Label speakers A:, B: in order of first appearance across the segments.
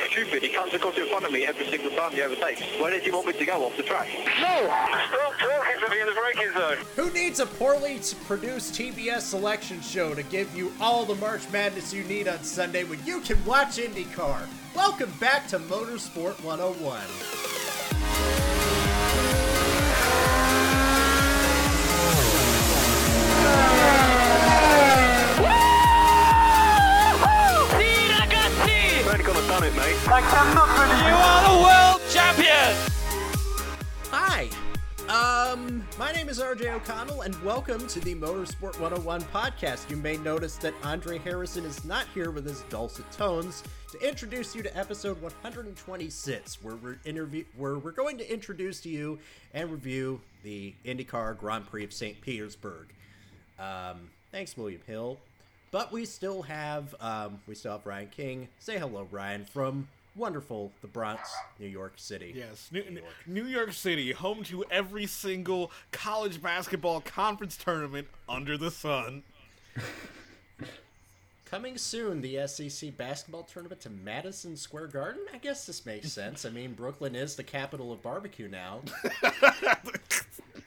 A: so stupid. He comes across in front of me every single time he overtakes. Where does he want me to go off the track?
B: No! Stop talking to me in the braking zone!
C: Who needs a poorly produced TBS selection show to give you all the March Madness you need on Sunday when you can watch IndyCar? Welcome back to Motorsport 101.
A: Gone and done it, mate.
B: I cannot believe you are the world champion!
C: Hi. Um, my name is RJ O'Connell, and welcome to the Motorsport 101 podcast. You may notice that Andre Harrison is not here with his dulcet tones to introduce you to episode 126, where we're interview where we're going to introduce to you and review the IndyCar Grand Prix of St. Petersburg. Um, thanks, William Hill. But we still have um, we still have Ryan King. Say hello, Ryan, from wonderful the Bronx, New York City.
D: Yes, New, New York City, home to every single college basketball conference tournament under the sun.
C: Coming soon, the SEC basketball tournament to Madison Square Garden. I guess this makes sense. I mean, Brooklyn is the capital of barbecue now.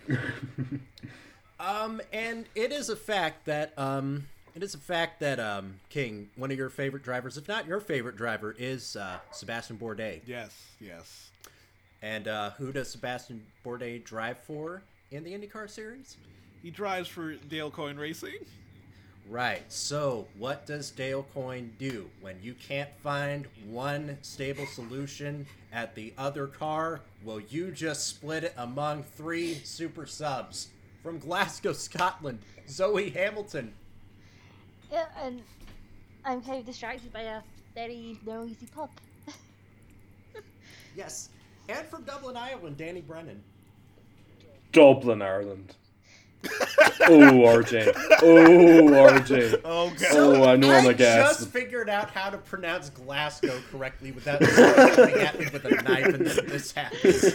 C: um, and it is a fact that um, it is a fact that um, King, one of your favorite drivers, if not your favorite driver, is uh, Sebastian Bourdais.
D: Yes, yes.
C: And uh, who does Sebastian Bourdais drive for in the IndyCar series?
D: He drives for Dale Coyne Racing.
C: Right. So, what does Dale Coyne do when you can't find one stable solution at the other car? Well, you just split it among three super subs from Glasgow, Scotland. Zoe Hamilton.
E: Yeah, and I'm kind of distracted by a very noisy pub.
C: Yes. And from Dublin, Ireland, Danny Brennan.
F: Dublin, Ireland. Oh, RJ. Oh, RJ.
D: Oh, God.
F: Oh, I know I'm
C: I
F: a guest.
C: just figured out how to pronounce Glasgow correctly without someone coming at me with a knife, and then this happens.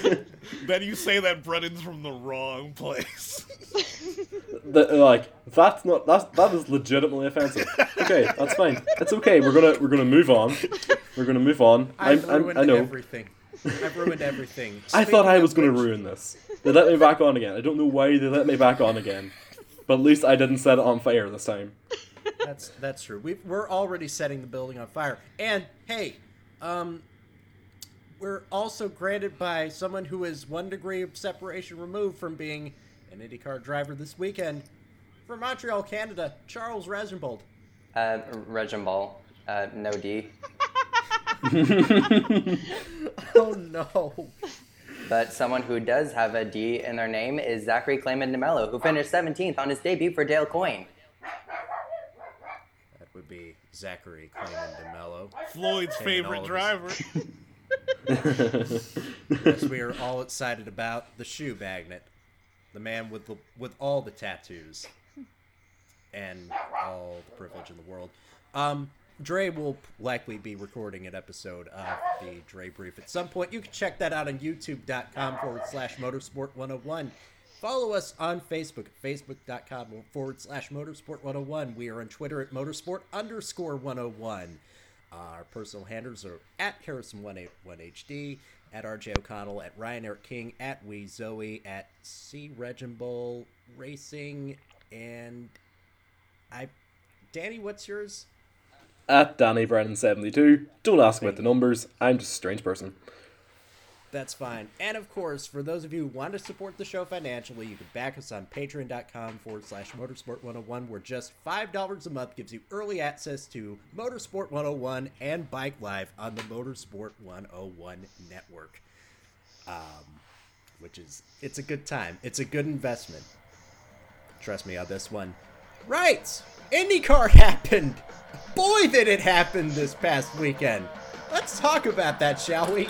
D: then you say that Brennan's from the wrong place.
F: The- like that's not that's that is legitimately offensive. Okay, that's fine. It's okay. We're gonna we're gonna move on. We're gonna move on.
C: I've
F: I'm, I'm,
C: ruined
F: I know.
C: everything. I've ruined everything.
F: I thought
C: Speaking
F: I was gonna
C: which-
F: ruin this. They let me back on again. I don't know why they let me back on again, but at least I didn't set it on fire this time.
C: That's that's true. We we're already setting the building on fire. And hey, um, we're also granted by someone who is one degree of separation removed from being an IndyCar driver this weekend from Montreal, Canada. Charles Regenbold.
G: Uh, Regimball, uh, no D.
C: Oh no.
G: But someone who does have a D in their name is Zachary Claman DeMelo, who finished 17th on his debut for Dale Coyne.
C: That would be Zachary Claman DeMelo.
D: Floyd's
C: Came in all
D: favorite
C: of
D: driver.
C: Yes, we are all excited about the shoe magnet, the man with the with all the tattoos and all the privilege in the world. Um, Dre will likely be recording an episode of the Dre Brief at some point. You can check that out on YouTube.com forward slash Motorsport 101. Follow us on Facebook at Facebook.com forward slash Motorsport 101. We are on Twitter at Motorsport underscore 101. Uh, our personal handlers are at Harrison181HD, at RJ O'Connell, at Ryan Eric King, at Wee Zoe, at C Reginbull Racing, and I. Danny, what's yours?
F: At Danny Brennan seventy two. Don't ask about the numbers. I'm just a strange person.
C: That's fine. And of course, for those of you who want to support the show financially, you can back us on patreon.com forward slash motorsport 101, where just $5 a month gives you early access to Motorsport 101 and Bike Live on the Motorsport 101 network. Um, which is, it's a good time. It's a good investment. Trust me on this one. Right! IndyCar happened! Boy, did it happen this past weekend! Let's talk about that, shall we?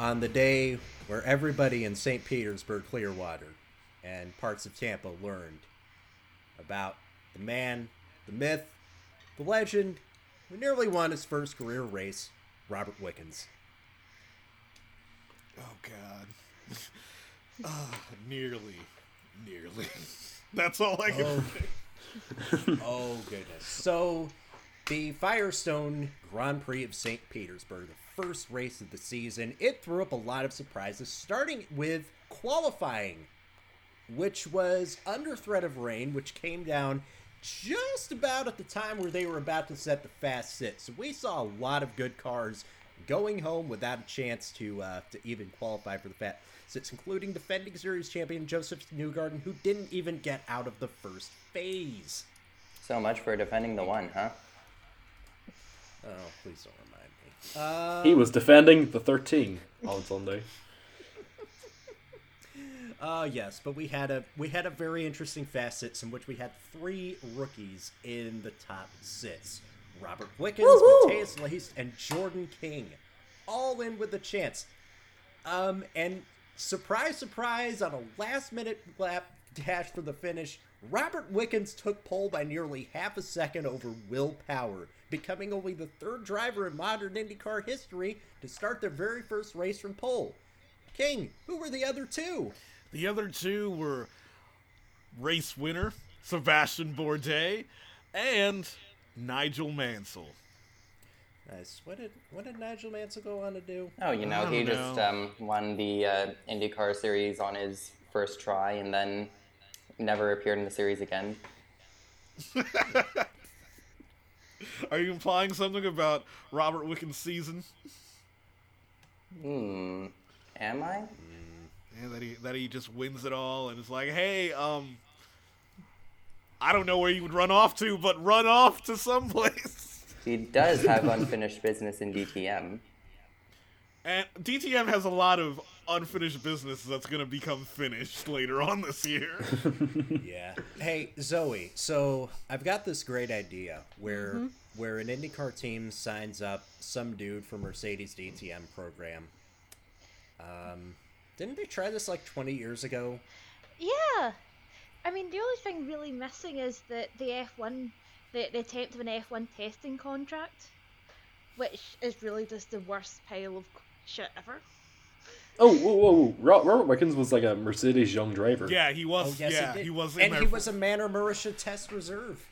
C: On the day where everybody in St. Petersburg, Clearwater, and parts of Tampa learned about the man, the myth, the legend who nearly won his first career race, Robert Wickens.
D: Oh God. Ah, nearly, nearly. That's all I can.
C: Oh.
D: say.
C: Oh goodness. So the Firestone Grand Prix of St. Petersburg, the first race of the season, it threw up a lot of surprises, starting with qualifying, which was under threat of rain, which came down just about at the time where they were about to set the fast six. So we saw a lot of good cars going home without a chance to uh, to even qualify for the fast six, including defending series champion Josef Newgarden, who didn't even get out of the first phase.
G: So much for defending the one, huh?
C: Oh, please don't remind me. Uh,
F: He was defending the 13 on Sunday.
C: uh, yes, but we had a we had a very interesting fast six in which we had three rookies in the top six: Robert Wickens, Matheus Leist, and Jordan King, all in with a chance. Um, and surprise, surprise, on a last minute lap dash for the finish, Robert Wickens took pole by nearly half a second over Will Power, becoming only the third driver in modern IndyCar history to start their very first race from pole. King, who were the other two?
D: The other two were race winner Sebastian Bourdais and Nigel Mansell.
C: Nice. What did what did Nigel Mansell go on to do?
G: Oh, you know, he
D: don't
G: just um, won the uh, IndyCar series on his first try and then never appeared in the series again.
D: Are you implying something about Robert Wickens' season?
G: Hmm. Am I?
D: Yeah, that he that he just wins it all and it's like, hey, um, I don't know where you would run off to, but run off to someplace.
G: He does have unfinished business in DTM.
D: And DTM has a lot of unfinished business that's gonna become finished later on this year.
C: Yeah. Hey, Zoe. So I've got this great idea where where an IndyCar team signs up some dude from Mercedes DTM program. Um, didn't they try this like 20 years ago?
E: Yeah. I mean, the only thing really missing is that the F1, the, the attempt of an F1 testing contract, which is really just the worst pile of shit ever.
F: Oh, whoa, whoa, whoa. Robert Wickens was like a Mercedes young driver.
D: yeah, he was.
C: Oh, yes,
D: yeah,
C: he, did.
D: was
C: and
D: there.
C: he was a Manor Marussia Test Reserve.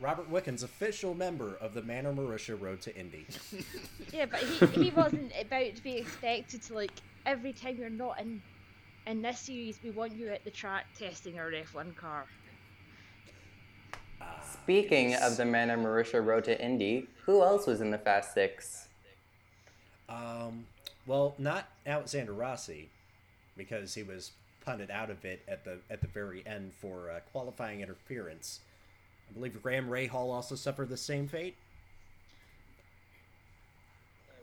C: Robert Wickens, official member of the Manor Marussia Road to Indy.
E: Yeah, but he, he wasn't about to be expected to, like, every time you're not in in this series, we want you at the track testing our F1 car.
G: Speaking of the Manor Marussia Road to Indy, who else was in the Fast Six?
C: Um, well, not Alexander Rossi, because he was punted out of it at the at the very end for uh, qualifying interference. I believe Graham Rahal also suffered the same fate.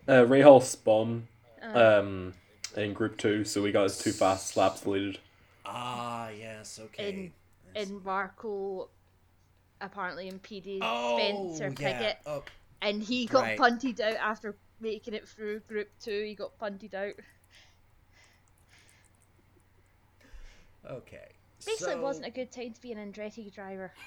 F: Uh, Rahal spun um, in Group 2, so we got his two fast laps deleted.
C: Ah, yes, okay.
E: In in Marco, apparently impeded
C: oh,
E: Spencer
C: yeah. Oh,
E: and he got
C: right.
E: punted out after making it through Group Two. He got punted out.
C: okay.
E: Basically, it wasn't a good time to be an Andretti driver.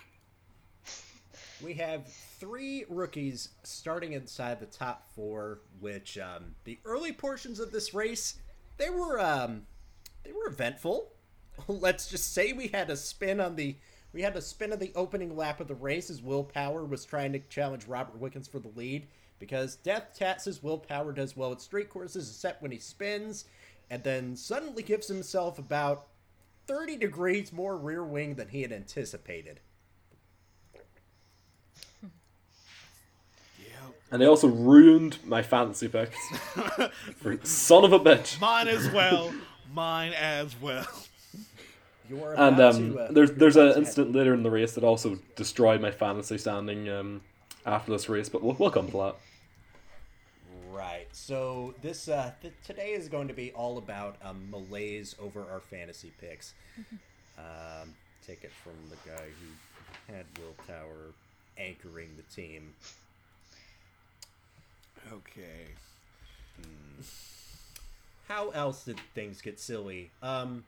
C: We have three rookies starting inside the top four, which um, the early portions of this race they were um, they were eventful. Let's just say we had a spin on the we had a spin on the opening lap of the race as Will Power was trying to challenge Robert Wickens for the lead because Death Tat says Will does well at street courses except when he spins, and then suddenly gives himself about 30 degrees more rear wing than he had anticipated.
F: And they also ruined my fantasy picks. Son of a bitch.
D: Mine as well. Mine as well.
C: You're
F: And
C: about
F: um,
C: to, uh,
F: there's there's an
C: to head-
F: incident later in the race that also destroyed my fantasy standing um, after this race, but we'll, we'll come to that.
C: Right. So this uh, th- today is going to be all about um, malaise over our fantasy picks. um, take it from the guy who had Will Tower anchoring the team.
D: Okay.
C: how else did things get silly? Um,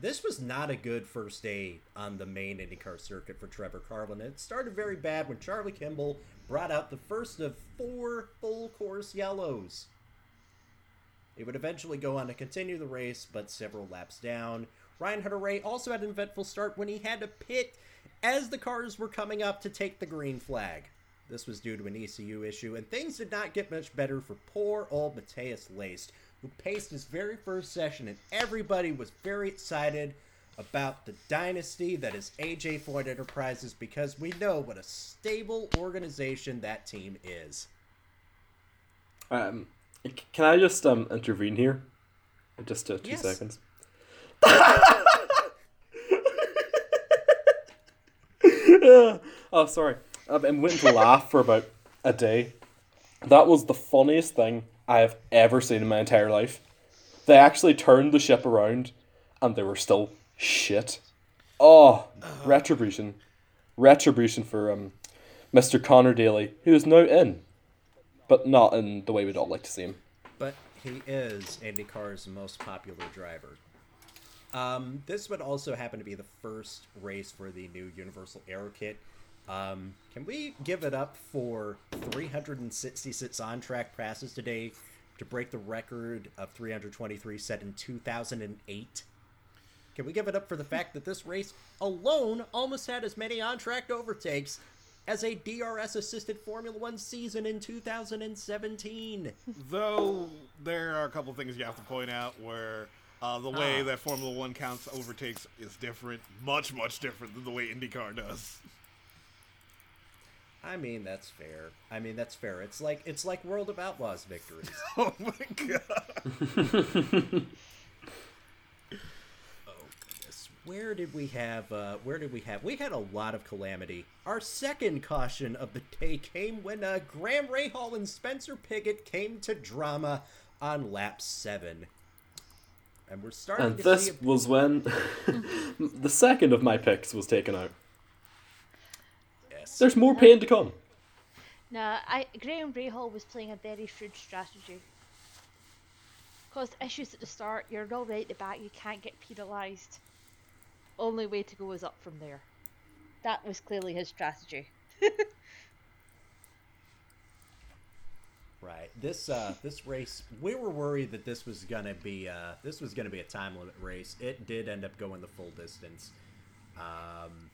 C: this was not a good first day on the main IndyCar circuit for Trevor Carlin. It started very bad when Charlie Kimball brought out the first of four full course yellows. He would eventually go on to continue the race, but several laps down. Ryan Hunter-Reay also had an eventful start when he had to pit as the cars were coming up to take the green flag. This was due to an ECU issue, and things did not get much better for poor old Matheus Leist, who paced his very first session, and everybody was very excited about the dynasty that is AJ Foyt Enterprises because we know what a stable organization that team is.
F: Um, can I just um intervene here? Just uh, two
C: Yes.
F: seconds. oh, sorry. I've been waiting to laugh for about a day. That was the funniest thing I have ever seen in my entire life. They actually turned the ship around, and they were still shit. Oh, retribution, retribution for um, Mr. Conor Daly, who is now in, but not in the way we'd all like to see him.
C: but he is IndyCar's most popular driver. Um, this would also happen to be the first race for the new Universal Aero Kit. Um, can we give it up for 366 on-track passes today to break the record of 323 set in 2008? Can we give it up for the fact that this race alone almost had as many on-track overtakes as a DRS-assisted Formula One season in 2017?
D: Though there are a couple things you have to point out where uh, the way
C: Ah.
D: that Formula One counts overtakes is different, much much different than the way IndyCar does.
C: I mean, that's fair. I mean, that's fair. It's like it's like World of Outlaws victories.
D: Oh my god!
C: Oh goodness, Where did we have? Uh, where did we have? We had a lot of calamity. Our second caution of the day came when uh, Graham Rahal and Spencer Pigot came to drama on lap seven, and we're starting
F: And
C: to
F: this
C: see. A,
F: was when the second of my picks was taken out.
C: Yes.
F: There's more pain to come.
E: Nah, I Graham Rahal was playing a very shrewd strategy. Caused issues at the start, you're already at the back, you can't get penalised. Only way to go is up from there. That was clearly his strategy.
C: Right. This uh this race we were worried that this was gonna be uh this was gonna be a time limit race. It did end up going the full distance. Um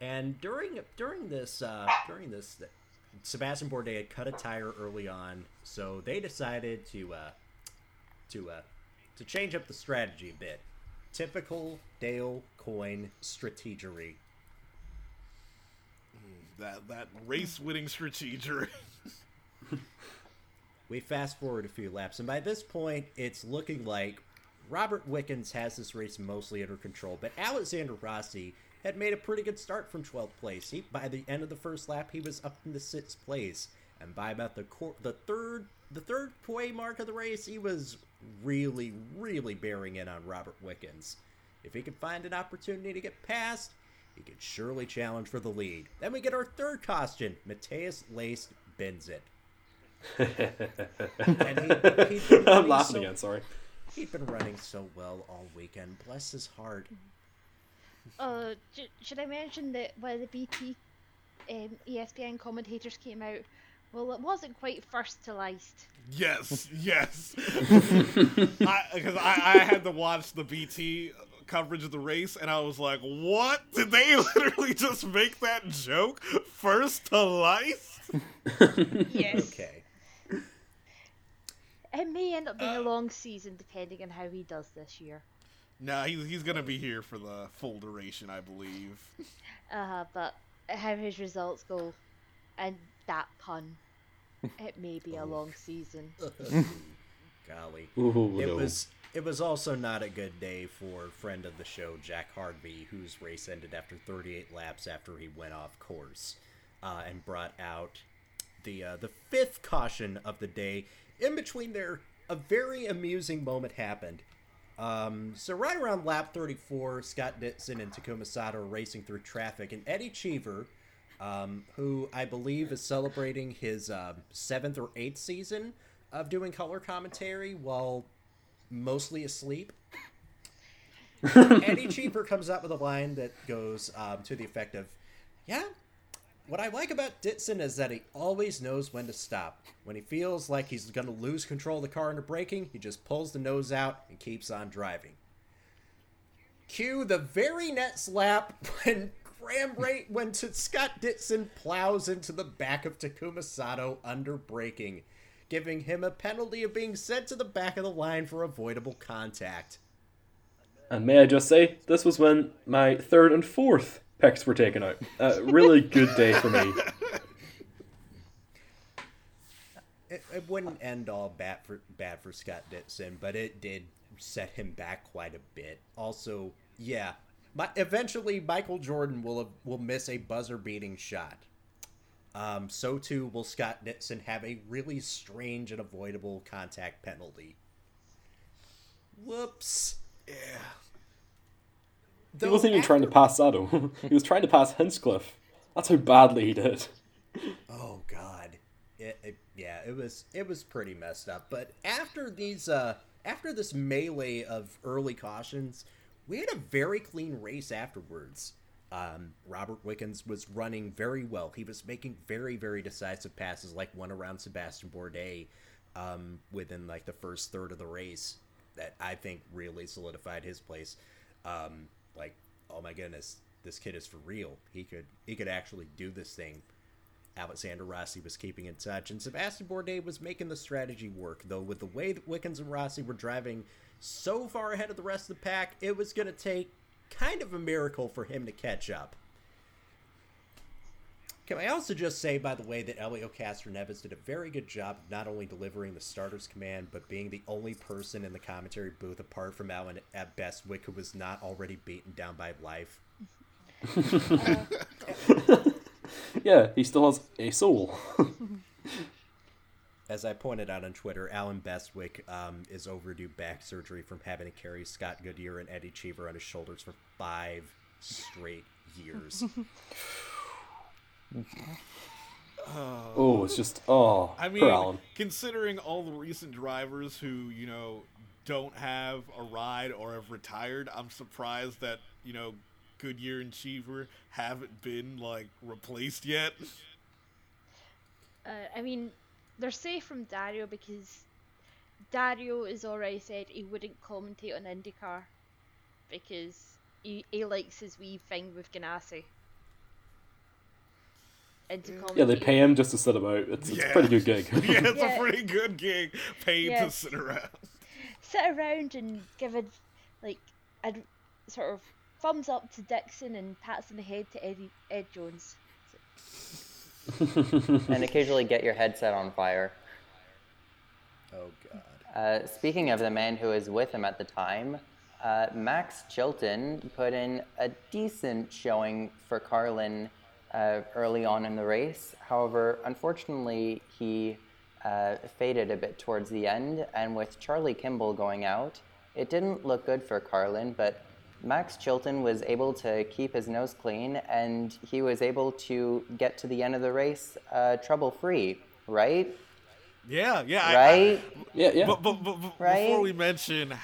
C: and during during this uh during this Sebastian Bourdais had cut a tire early on, so they decided to uh to uh to change up the strategy a bit. Typical Dale Coyne strategery.
D: That that race winning strategy.
C: We fast forward a few laps, and by this point, it's looking like Robert Wickens has this race mostly under control. But Alexander Rossi had made a pretty good start from 12th place. He, by the end of the first lap, he was up in the sixth place, and by about the cor- the third the third way mark of the race, he was really really bearing in on Robert Wickens. If he could find an opportunity to get past, he could surely challenge for the lead. Then we get our third caution. Matheus Leist bends it. and he,
F: I'm laughing
C: so-
F: again, sorry.
C: He'd been running so well all weekend. Bless his heart.
E: Uh, j- should I mention that when the BT um, ESPN commentators came out, well, it wasn't quite first to last.
D: Yes, yes. Because I, I, had to watch the BT coverage of the race, and I was like, "What? Did they literally just make that joke first to life?"
E: Yes.
C: Okay.
E: It may end up being a long season depending on how he does this year.
D: Nah, he's he's gonna be here for the full duration, I believe.
E: Uh, but how his results go, and that pun, it may be a long season.
C: Golly.
F: Ooh,
C: It
F: no.
C: was it was also not a good day for friend of the show Jack Harvey, whose race ended after 38 laps after he went off course, uh, and brought out the uh, the fifth caution of the day. In between there, a very amusing moment happened. Um, so right around lap 34, Scott Dixon and Takuma Sato are racing through traffic, and Eddie Cheever, um, who I believe is celebrating his um seventh or eighth season of doing color commentary while mostly asleep. Eddie Cheever comes up with a line that goes um, to the effect of, "Yeah, what I like about Ditson is that he always knows when to stop. When he feels like he's going to lose control of the car under braking, he just pulls the nose out and keeps on driving." Cue the very next lap when Graham Rate when Scott Ditson plows into the back of Takuma Sato under braking, giving him a penalty of being sent to the back of the line for avoidable contact.
F: And may I just say, this was when my third and fourth picks were taken out. A really good day for me.
C: It, it wouldn't end all bad for bad for Scott Ditson, but it did set him back quite a bit. Also, yeah, my, eventually Michael Jordan will will miss a buzzer beating shot. Um, so too will Scott Ditson have a really strange and avoidable contact penalty. Whoops.
D: Yeah.
F: He wasn't even trying to pass Sato. he was trying to pass Hinchcliffe. That's how badly he did.
C: Oh God, it, it, yeah, it was it was pretty messed up. But after these, uh, after this melee of early cautions, we had a very clean race afterwards. Um, Robert Wickens was running very well. He was making very very decisive passes, like one around Sebastian Bourdais, um, within like the first third of the race. That I think really solidified his place. Um, like, oh my goodness, this kid is for real. He could he could actually do this thing. Alexander Rossi was keeping in touch, and Sebastian Bourdais was making the strategy work. Though with the way that Wickens and Rossi were driving so far ahead of the rest of the pack, it was going to take kind of a miracle for him to catch up. Can I also just say, by the way, that Elio Castroneves did a very good job of not only delivering the starter's command, but being the only person in the commentary booth, apart from Allen at Bestwick, who was not already beaten down by life.
F: Yeah, he still has a soul.
C: As I pointed out on Twitter, Allen Bestwick um, is overdue back surgery from having to carry Scott Goodyear and Eddie Cheever on his shoulders for five straight years.
F: oh, it's just oh,
D: I mean,
F: Allen.
D: considering all the recent drivers who, you know, don't have a ride or have retired, I'm surprised that, you know, Goodyear and Cheever haven't been, like, replaced yet.
E: Uh, I mean, they're safe from Dario because Dario has already said he wouldn't commentate on IndyCar because he, he likes his wee thing with Ganassi. And to
F: Yeah, they pay him just to sit him out. It's, it's a pretty good gig.
D: yeah, it's
E: Yeah.
D: a pretty good gig paid
E: Yeah.
D: to sit around.
E: sit around and give a like a sort of thumbs up to Dixon and pats on the head to Eddie Ed Jones.
G: and occasionally get your headset on fire.
C: oh, God.
G: Uh, speaking of the man who was with him at the time, uh, Max Chilton put in a decent showing for Carlin uh, early on in the race. However, unfortunately, he uh, faded a bit towards the end, and with Charlie Kimball going out, it didn't look good for Carlin, but Max Chilton was able to keep his nose clean, and he was able to get to the end of the race uh, trouble free, right?
D: Yeah, yeah. I- I-
G: Right?
F: Yeah, yeah.
D: But, but, but, but
G: Right?
D: before we mention h-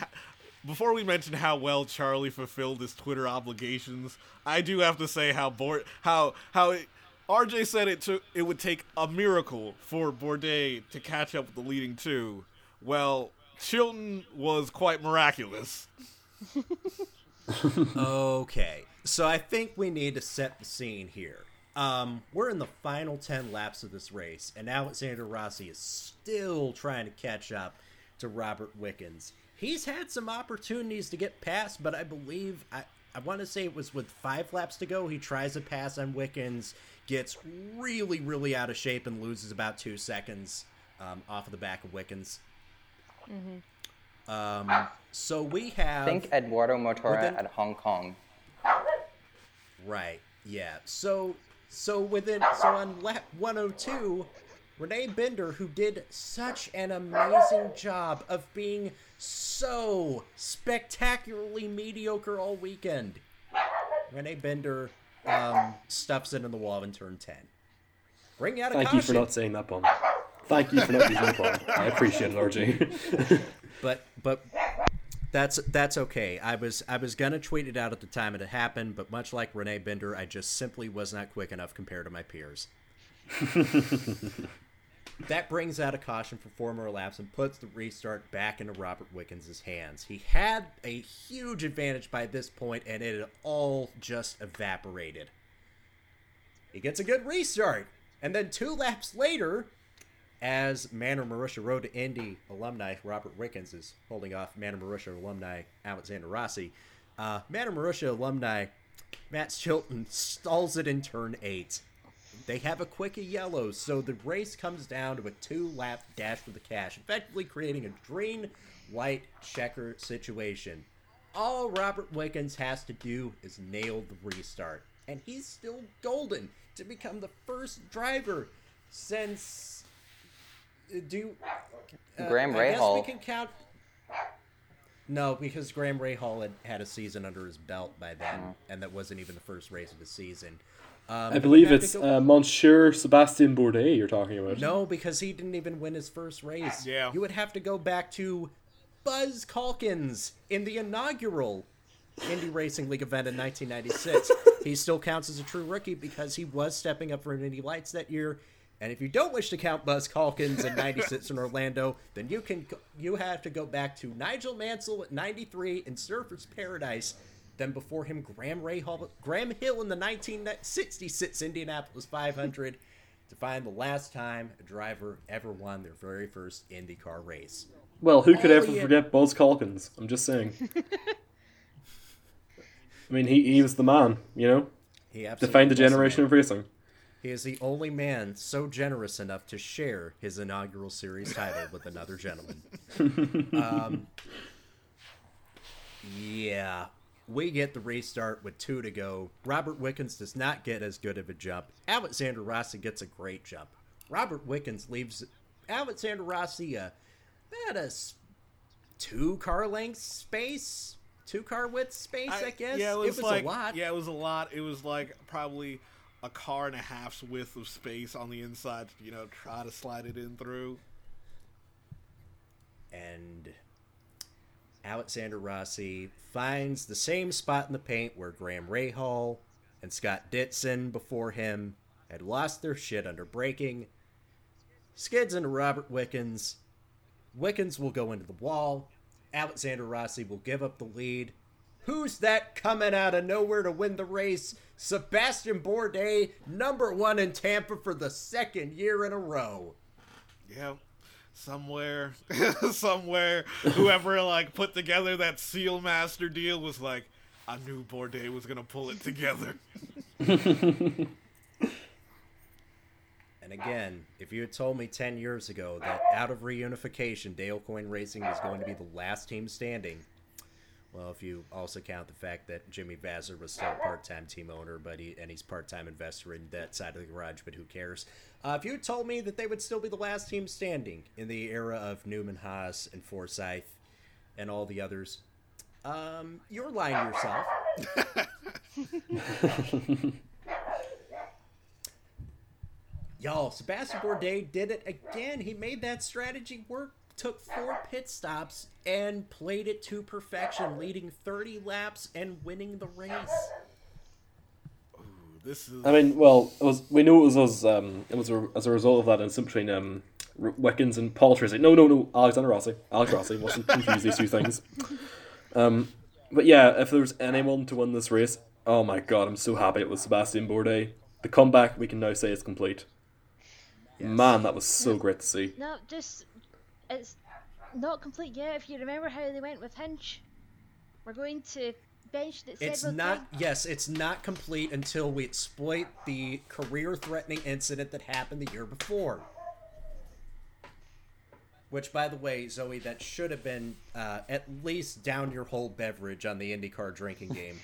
D: before we mention how well Charlie fulfilled his Twitter obligations, I do have to say how Bort how how it, RJ said it took it would take a miracle for Bourdais to catch up with the leading two. Well, Chilton was quite miraculous.
C: Okay, so I think we need to set the scene here. Um, we're in the final 10 laps of this race, and Alexander Rossi is still trying to catch up to Robert Wickens. He's had some opportunities to get past, but I believe, I, I want to say it was with five laps to go, he tries a pass on Wickens, gets really, really out of shape, and loses about two seconds um, off of the back of Wickens. Um, so we have.
G: Think Edoardo Mortara
C: Within-
G: at Hong Kong.
C: Right. Yeah. So so within so on lap 102, René Binder, who did such an amazing job of being so spectacularly mediocre all weekend, René Binder um, stuffs it in the wall in turn 10. Bring out a
F: Thank
C: caution.
F: you for not saying that pun. Thank you for not using the pun. I appreciate it, RJ.
C: But but That's that's okay. I was I was gonna tweet it out at the time it happened, but much like René Binder, I just simply was not quick enough compared to my peers. that brings out a caution for four more laps and puts the restart back into Robert Wickens' hands. He had a huge advantage by this point, and it had all just evaporated. He gets a good restart, and then two laps later, as Manor Marussia Road to Indy alumni Robert Wickens is holding off Manor Marussia alumni Alexander Rossi. Uh, Manor Marussia alumni Matt Chilton stalls it in turn eight. They have a quick yellow, so the race comes down to a two lap dash for the cash, effectively creating a green white checker situation. All Robert Wickens has to do is nail the restart, and he's still golden to become the first driver since. uh, Do uh,
G: Graham
C: I guess
G: Rahal.
C: we can count. No, because Graham Rahal had had a season under his belt by then,
G: Oh.
C: and that wasn't even the first race of the season. Um,
F: I believe it's
C: go-
F: uh, Monsieur Sebastian Bourdais you're talking about.
C: no, because he didn't even win his first race.
D: Yeah.
C: You would have to go back to Buzz Calkins in the inaugural Indy Racing League event in 1996. he still counts as a true rookie because he was stepping up for Indy Lights that year. And if you don't wish to count Buzz Calkins in 96 in Orlando, then you can you have to go back to Nigel Mansell at 93 in Surfers Paradise. Then before him, Graham Rahal, Graham Hill in the 1966 Indianapolis 500 to find the last time a driver ever won their very first IndyCar race.
F: Well, who could
C: All
F: ever
C: he had-
F: forget Buzz Calkins? I'm just saying. I mean, he, he was the man, you know?
C: He absolutely
F: Defined the generation of racing.
C: He is the only man so generous enough to share his inaugural series title with another gentleman. um, yeah, we get the restart with two to go. Robert Wickens does not get as good of a jump. Alexander Rossi gets a great jump. Robert Wickens leaves Alexander Rossi uh, at a two car length space, two car width space, I, guess.
D: Yeah, it was, like
C: a lot.
D: yeah, it was a lot. It was like probably a car and a half's width of space on the inside. You know, try to slide it in through.
C: and Alexander Rossi finds the same spot in the paint where Graham Rahal and Scott Ditson before him had lost their shit under braking. Skids into Robert Wickens. Wickens will go into the wall. Alexander Rossi will give up the lead. Who's that coming out of nowhere to win the race? Sebastian Bourdais, number one in Tampa for the second year in a row.
D: Yeah. Somewhere, somewhere, whoever like put together that Seal Master deal was like, I knew Bourdais was gonna pull it together.
C: And again, if you had told me 10 years ago that out of reunification, Dale Coyne Racing was going to be the last team standing, well, if you also count the fact that Jimmy Vasser was still a part-time team owner, but he and he's part-time investor in that side of the garage, but who cares? Uh, if you told me that they would still be the last team standing in the era of Newman Haas and Forsythe and all the others, um, you're lying yourself. Y'all, Sebastian Bourdais did it again. He made that strategy work, took four pit stops, and played it to perfection, leading 30 laps and winning the race.
D: This is
F: I mean, well, it was we knew it was as um it was a, as a result of that incident between um R- Wickens and Paul Tracy. No, no, no, Alexander Rossi. Alex Rossi. Mustn't confuse these two things. Um, but yeah, if there was anyone to win this race, oh my god, I'm so happy it was Sebastian Bourdais. The comeback we can now say is complete. Man, that was so great to see.
E: No, just it's not complete yet. If you remember how they went with Hinch, we're going to bench it
C: It's not,
E: times.
C: yes, it's not complete until we exploit the career threatening incident that happened the year before. Which, by the way, Zoe, that should have been uh, at least down your whole beverage on the IndyCar drinking game.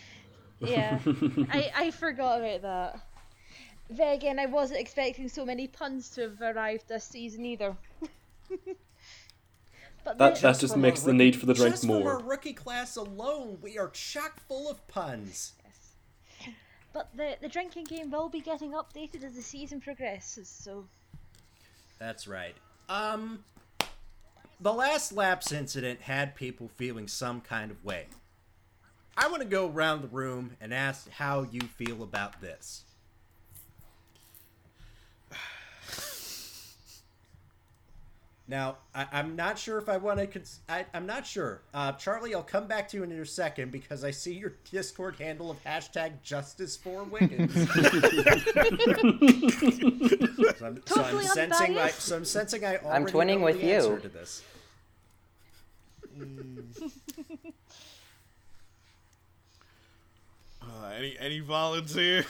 E: Yeah, I I forgot about that. Then again, I wasn't expecting so many puns to have arrived this season either. but
F: That that just makes the
C: rookie-
F: need for the drink
C: just from
F: more.
C: our rookie class alone, we are chock full of puns. Yes.
E: but the the drinking game will be getting updated as the season progresses. So
C: That's right. Um, the last laps incident had people feeling some kind of way. I want to go around the room and ask how you feel about this. Now, I, I'm not sure if I want to. Cons- I, I'm not sure. Uh, Charlie, I'll come back to you in a second because I see your Discord handle of hashtag justice for Wickens. so I'm, so I'm sensing I, so I'm sensing I already
G: twinning
C: know
G: with
C: the
G: you.
C: answer to this.
D: Uh, any any volunteers?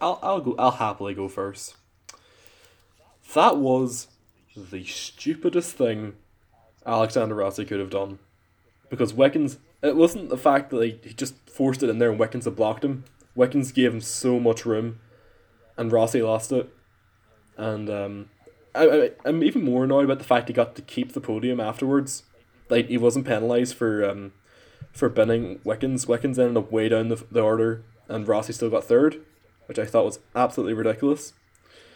F: I'll I'll go. I'll happily go first. That was the stupidest thing Alexander Rossi could have done, because Wickens. It wasn't the fact that he just forced it in there and Wickens had blocked him. Wickens gave him so much room, and Rossi lost it. And um, I, I I'm even more annoyed about the fact he got to keep the podium afterwards. Like he wasn't penalised for um, for binning Wickens. Wickens ended up way down the, the order, and Rossi still got third, which I thought was absolutely ridiculous.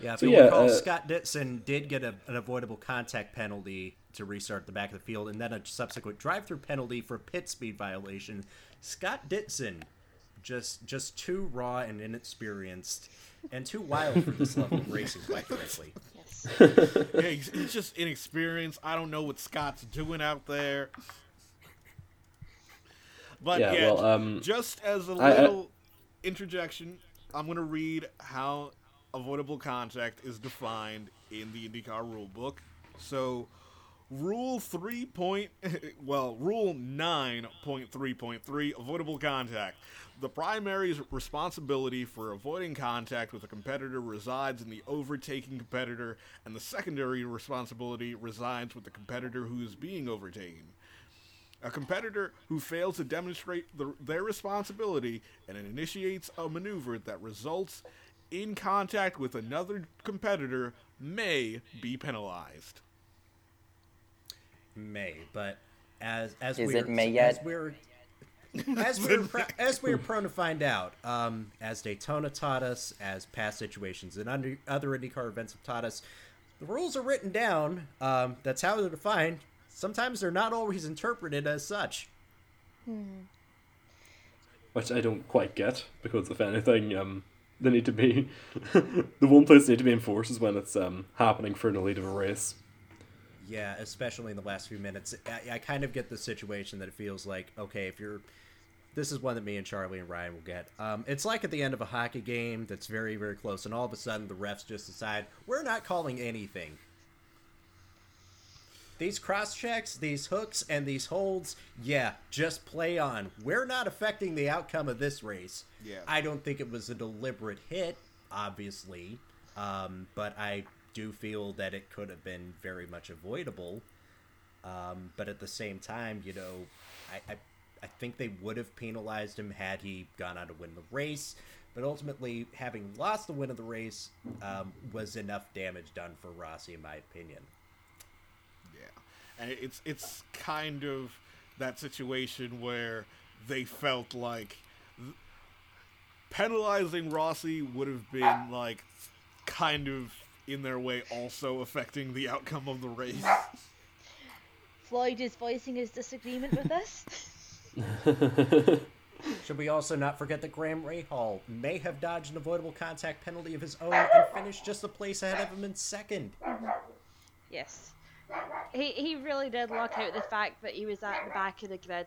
C: Yeah, if
F: So,
C: you
F: yeah,
C: recall,
F: uh,
C: Scott Ditson did get a, an avoidable contact penalty to restart the back of the field, and then a subsequent drive-through penalty for pit speed violation. Scott Ditson, just just too raw and inexperienced, and too wild for this level of racing, quite frankly.
E: Yes.
D: yeah, he's, he's just inexperienced. I don't know what Scott's doing out there. But
F: Yeah,
D: yeah,
F: well, um,
D: just as a little interjection, I'm going to read how avoidable contact is defined in the IndyCar rulebook. So, Rule 3. Point, well, Rule 9.3.3 avoidable contact. The primary responsibility for avoiding contact with a competitor resides in the overtaking competitor, and the secondary responsibility resides with the competitor who is being overtaken. A competitor who fails to demonstrate the, their responsibility and initiates a maneuver that results in contact with another competitor may be penalized.
C: May, but as as
G: Is
C: we're,
G: it May
C: as we're as we're pro- as we're prone to find out, um, as Daytona taught us, as past situations and under, other IndyCar events have taught us, the rules are written down. Um, that's how they're defined. Sometimes they're not always interpreted as such.
F: which I don't quite get because if anything, um, they need to be the one place they need to be enforced is when it's um happening for an elite of a race.
C: Yeah, especially in the last few minutes. I, I kind of get the situation that it feels like, okay, if you're. This is one that me and Charlie and Ryan will get. Um, it's like at the end of a hockey game that's very, very close, and all of a sudden the refs just decide, we're not calling anything. These cross checks, these hooks, and these holds, yeah, just play on. We're not affecting the outcome of this race.
D: Yeah.
C: I don't think it was a deliberate hit, obviously, um, but I do feel that it could have been very much avoidable. Um, but at the same time, you know, I, I, I think they would have penalized him had he gone on to win the race. But ultimately, having lost the win of the race um, was enough damage done for Rossi, in my opinion.
D: Yeah, and it's it's kind of that situation where they felt like th- penalizing Rossi would have been like kind of in their way, also affecting the outcome of the race.
E: Floyd is voicing his disagreement with us.
C: Should we also not forget that Graham Rahal may have dodged an avoidable contact penalty of his own and finished just a place ahead of him in second?
E: yes. He, he really did luck out the fact that he was at the back of the grid.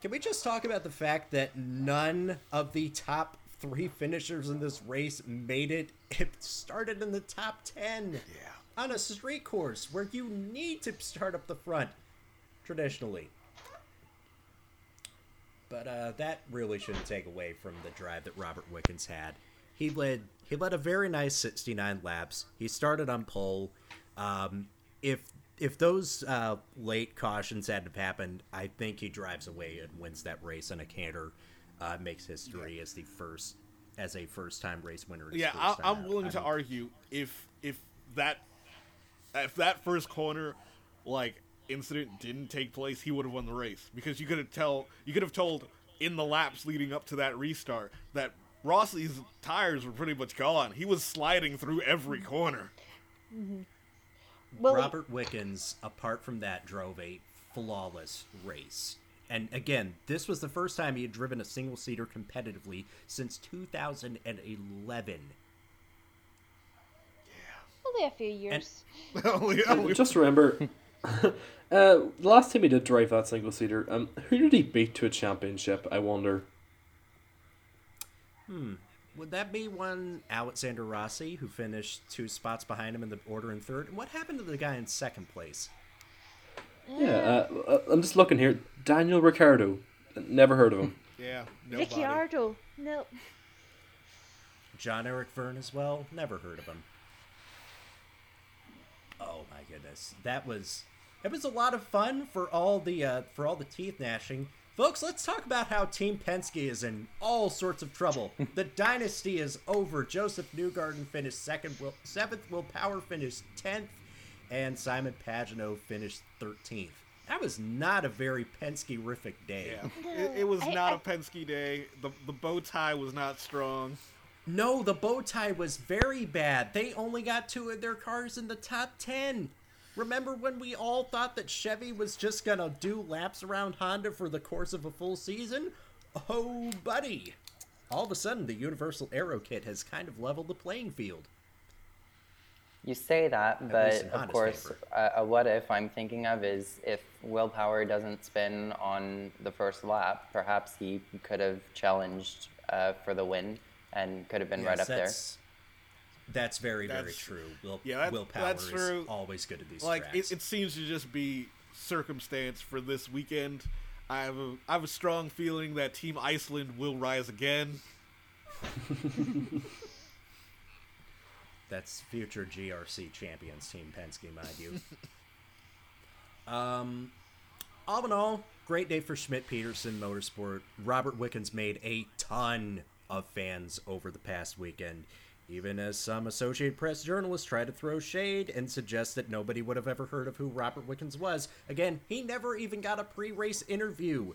C: Can we just talk about the fact that none of the top three finishers in this race made it? It started in the top 10.
D: Yeah.
C: On a street course where you need to start up the front, traditionally. But uh, that really shouldn't take away from the drive that Robert Wickens had. He led he led a very nice 69 laps. He started on pole. Um, if if those uh, late cautions hadn't have happened, I think he drives away and wins that race on a canter. Uh, makes history as the first as a first time race winner.
D: Yeah, I, I'm willing
C: I
D: to
C: mean,
D: argue if if that if that first corner like incident didn't take place, he would have won the race because you could have tell you could have told in the laps leading up to that restart that Rossi's tires were pretty much gone. He was sliding through every corner.
E: Well,
C: Robert Wickens, apart from that, drove a flawless race. And again, this was the first time he had driven a single seater competitively since 2011. Yeah.
E: only a few years.
D: Only- only-
F: Just remember, uh, the last time he did drive that single seater, um, who did he beat to a championship? I wonder.
C: Would that be one Alexander Rossi, who finished two spots behind him in the order in third? And what happened to the guy in second place?
F: Yeah, uh, uh, I'm just looking here. Daniel Ricciardo. Never heard of him.
D: yeah, nobody.
E: Ricciardo. No.
C: Jean-Eric Vergne as well. Never heard of him. Oh my goodness, that was it was a lot of fun for all the uh, for all the teeth gnashing. Folks, let's talk about how Team Penske is in all sorts of trouble. the dynasty is over. Josef Newgarden finished second. Will, seventh. Will Power finished tenth, and Simon Pagenaud finished thirteenth. That was not a very Penske-rific day.
D: Yeah, it, it was
E: I-
D: not
E: I-
D: a Penske day. The the bow tie was not strong.
C: No, the bow tie was very bad. They only got two of their cars in the top 10. Remember when we all thought that Chevy was just going to do laps around Honda for the course of a full season? Oh, buddy. All of a sudden, the Universal Aero Kit has kind of leveled the playing field.
G: You say that, but of course, a, a what if I'm thinking of is if Will Power doesn't spin on the first lap, perhaps he could have challenged uh, for the win and could have been right
C: Yes,
G: up there.
C: That's, That's very, very true. Will,
D: yeah, that-
C: Will Power
D: that's
C: is
D: true.
C: always good at these
D: Like it, it seems to just be circumstance for this weekend. I have a I have a strong feeling that Team Iceland will rise again.
C: That's future GRC champions, Team Penske, mind you. um, all in all, great day for Schmidt Peterson Motorsport. Robert Wickens made a ton of fans over the past weekend, even as some Associated Press journalists try to throw shade and suggest that nobody would have ever heard of who Robert Wickens was. Again, he never even got a pre race interview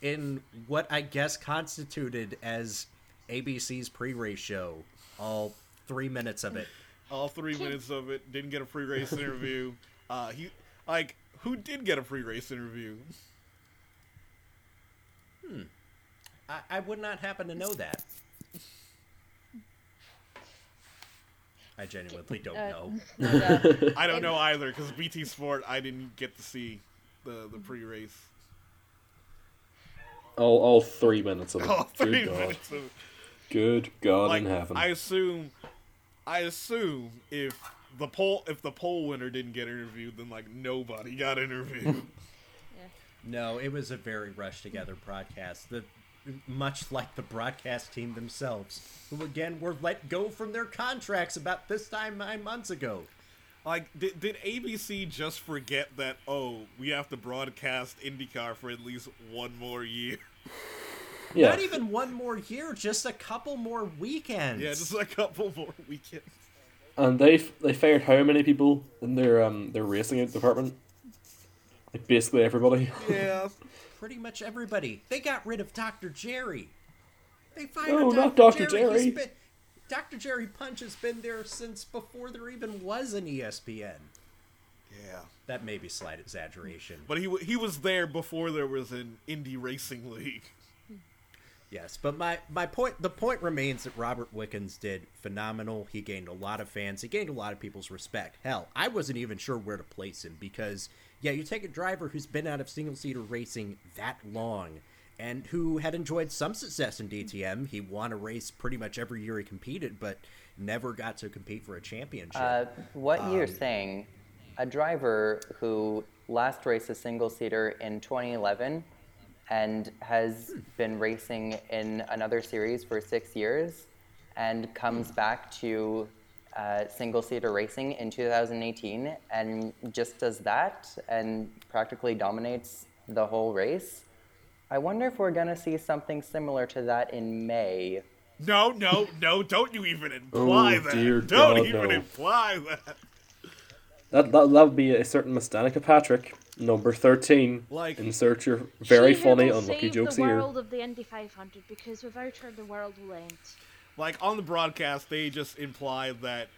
C: in what I guess constituted as ABC's pre race show. All three minutes of it.
D: All three minutes of it didn't get a pre race interview. Uh, he like who did get a pre race interview?
C: I, I would not happen to know that. I genuinely don't
E: Uh,
C: know.
E: no,
D: I don't know either because BT Sport I didn't get to see the the pre race.
F: All, all three minutes of it.
D: All three
F: Good God.
D: minutes of it.
F: Good God
D: like
F: in heaven.
D: I assume, I assume if the pole if the pole winner didn't get interviewed, then like nobody got interviewed.
C: No, it was a very rushed together broadcast. The much like the broadcast team themselves, who again were let go from their contracts about this time nine months ago.
D: like, did, did ABC just forget that? Oh, we have to broadcast IndyCar for at least one more year.
F: yeah.
C: Not even one more year, just a couple more weekends.
D: Yeah, just a couple more weekends.
F: And they they fired how many people in their um their racing department? Like basically everybody.
D: Yeah,
C: pretty much everybody. They got rid of Dr. Jerry. They fired
F: No,
C: Dr.
F: not Dr.
C: He's
F: Jerry.
C: been- Dr. Jerry Punch has been there since before there even was an ESPN.
D: yeah.
C: That may be slight exaggeration.
D: But he he was there before there was an Indy Racing League.
C: Yes, but my, my point the point remains that Robert Wickens did phenomenal. He gained a lot of fans. He gained a lot of people's respect. Hell, I wasn't even sure where to place him because yeah, you take a driver who's been out of single seater racing that long and who had enjoyed some success in DTM. He won a race pretty much every year he competed, but never got to compete for a championship.
G: Uh, what you're
C: Um,
G: saying, a driver who last raced a single seater in 2011 and has been racing in another series for six years and comes back to uh, single seater racing in 2018 and just does that and practically dominates the whole race. I wonder if we're going to see something similar to that in May.
D: No, no, no! Don't you even imply
F: Oh,
D: that!
F: dear
D: don't
F: God,
D: even
F: no.
D: imply that!
F: That that that would be a certain Mistanica Patrick, number thirteen.
D: Like-
F: insert your very funny
E: will
F: unlucky
E: save
F: jokes
E: the
F: here.
E: world of the Indy 500 because without her the world will end.
D: Like on the broadcast, they just implied that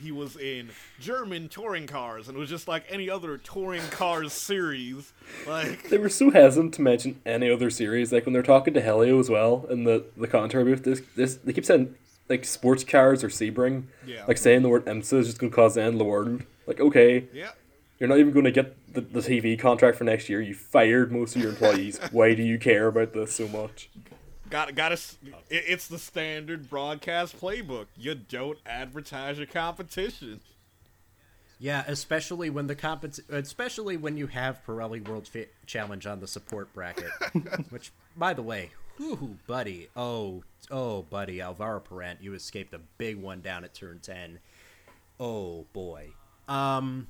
D: he was in German touring cars, and it was just like any other touring cars series. Like,
F: They were so hesitant to mention any other series. Like when they're talking to Helio as well in the the commentary booth, this this they keep saying like sports cars or Sebring.
D: Yeah.
F: Like saying the word IMSA is just going to cause the end of the world. Like okay,
D: yeah,
F: you're not even going to get the, the TV contract for next year. You fired most of your employees. Why do you care about this so much?
D: Got got to. It, it's the standard broadcast playbook. You don't advertise your competition.
C: Yeah, especially when the compet- especially when you have Pirelli World Fa- Challenge on the support bracket, which, by the way, whoo, buddy, oh, oh, buddy, Alvaro Parente, you escaped a big one down at turn ten. Oh boy. Um,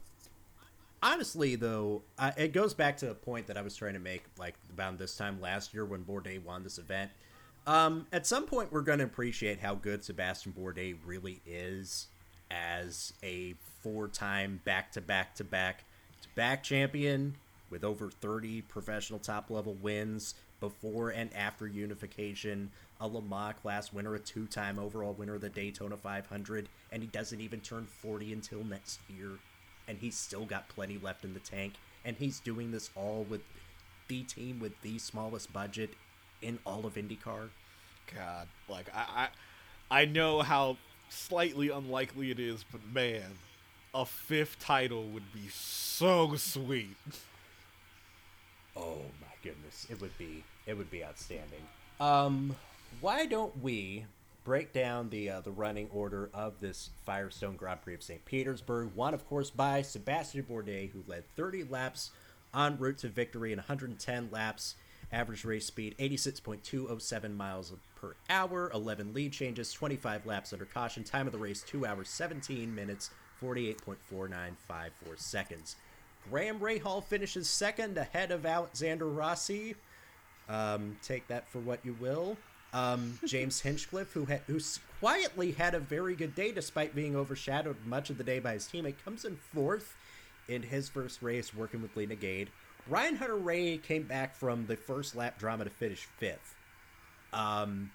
C: honestly, though, uh, it goes back to the point that I was trying to make, like about this time last year when Bourdais won this event. Um, at some point, we're going to appreciate how good Sebastian Bourdais really is as a four-time back-to-back-to-back-to-back champion with over 30 professional top-level wins before and after unification, a Le Mans class winner, a two-time overall winner of the Daytona 500, and he doesn't even turn 40 until next year, and he's still got plenty left in the tank, and he's doing this all with the team with the smallest budget in all of IndyCar.
D: God, like I, I, I know how slightly unlikely it is, but man, a fifth title would be so sweet.
C: Oh my goodness, it would be it would be outstanding. Um, why don't we break down the uh, the running order of this Firestone Grand Prix of St. Petersburg? Won, of course, by Sebastian Bourdais, who led 30 laps en route to victory in 110 laps. Average race speed 86.207 miles per hour, 11 lead changes, 25 laps under caution. Time of the race 2 hours 17 minutes, 48.4954 seconds. Graham Rahal finishes second ahead of Alexander Rossi. Um, take that for what you will. Um, James Hinchcliffe, who ha- who quietly had a very good day despite being overshadowed much of the day by his teammate, comes in fourth in his first race working with Leena Gade. Ryan Hunter-Reay came back from the first lap drama to finish fifth. Um,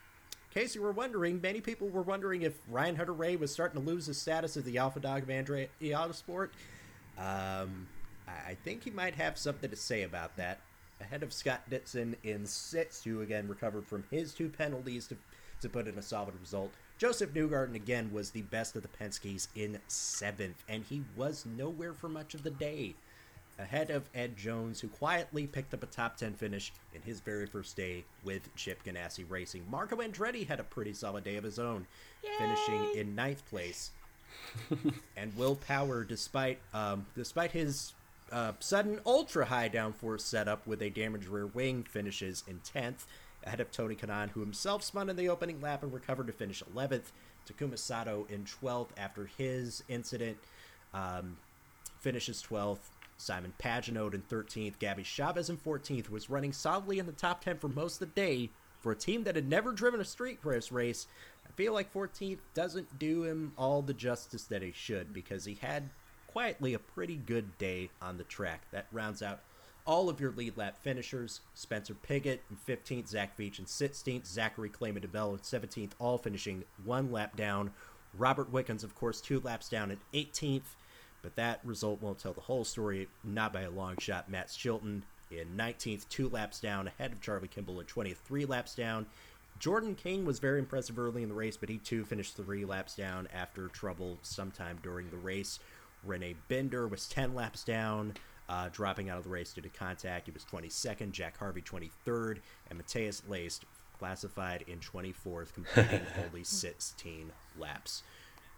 C: in case you were wondering, many people were wondering if Ryan Hunter-Reay was starting to lose his status as the alpha dog of Andretti Autosport. Um, I think he might have something to say about that. Ahead of Scott Dixon in sixth, who again recovered from his two penalties to, to put in a solid result. Josef Newgarden again was the best of the Penskes in seventh, and he was nowhere for much of the day. Ahead of Ed Jones, who quietly picked up a top 10 finish in his very first day with Chip Ganassi Racing. Marco Andretti had a pretty solid day of his own, finishing in ninth place and Will Power, despite um, despite his uh, sudden ultra high downforce setup with a damaged rear wing, finishes in tenth, ahead of Tony Kanaan, who himself spun in the opening lap and recovered to finish eleventh. Takuma Sato in twelfth after his incident, um, finishes twelfth. Simon Pagenaud in 13th. Gabby Chaves in 14th was running solidly in the top 10 for most of the day for a team that had never driven a street race race. I feel like 14th doesn't do him all the justice that he should because he had quietly a pretty good day on the track. That rounds out all of your lead lap finishers. Spencer Pigot in 15th, Zach Veach in 16th, Zachary Claman DeMelo in 17th, all finishing one lap down. Robert Wickens, of course, two laps down at 18th, but that result won't tell the whole story, not by a long shot. Matt Chilton in 19th, two laps down, ahead of Charlie Kimball in 20th, three laps down. Jordan King was very impressive early in the race, but he too finished three laps down after trouble sometime during the race. René Binder was 10 laps down, uh, dropping out of the race due to contact. He was 22nd, Jack Harvey 23rd, and Matheus Leist classified in 24th, completing only 16 laps.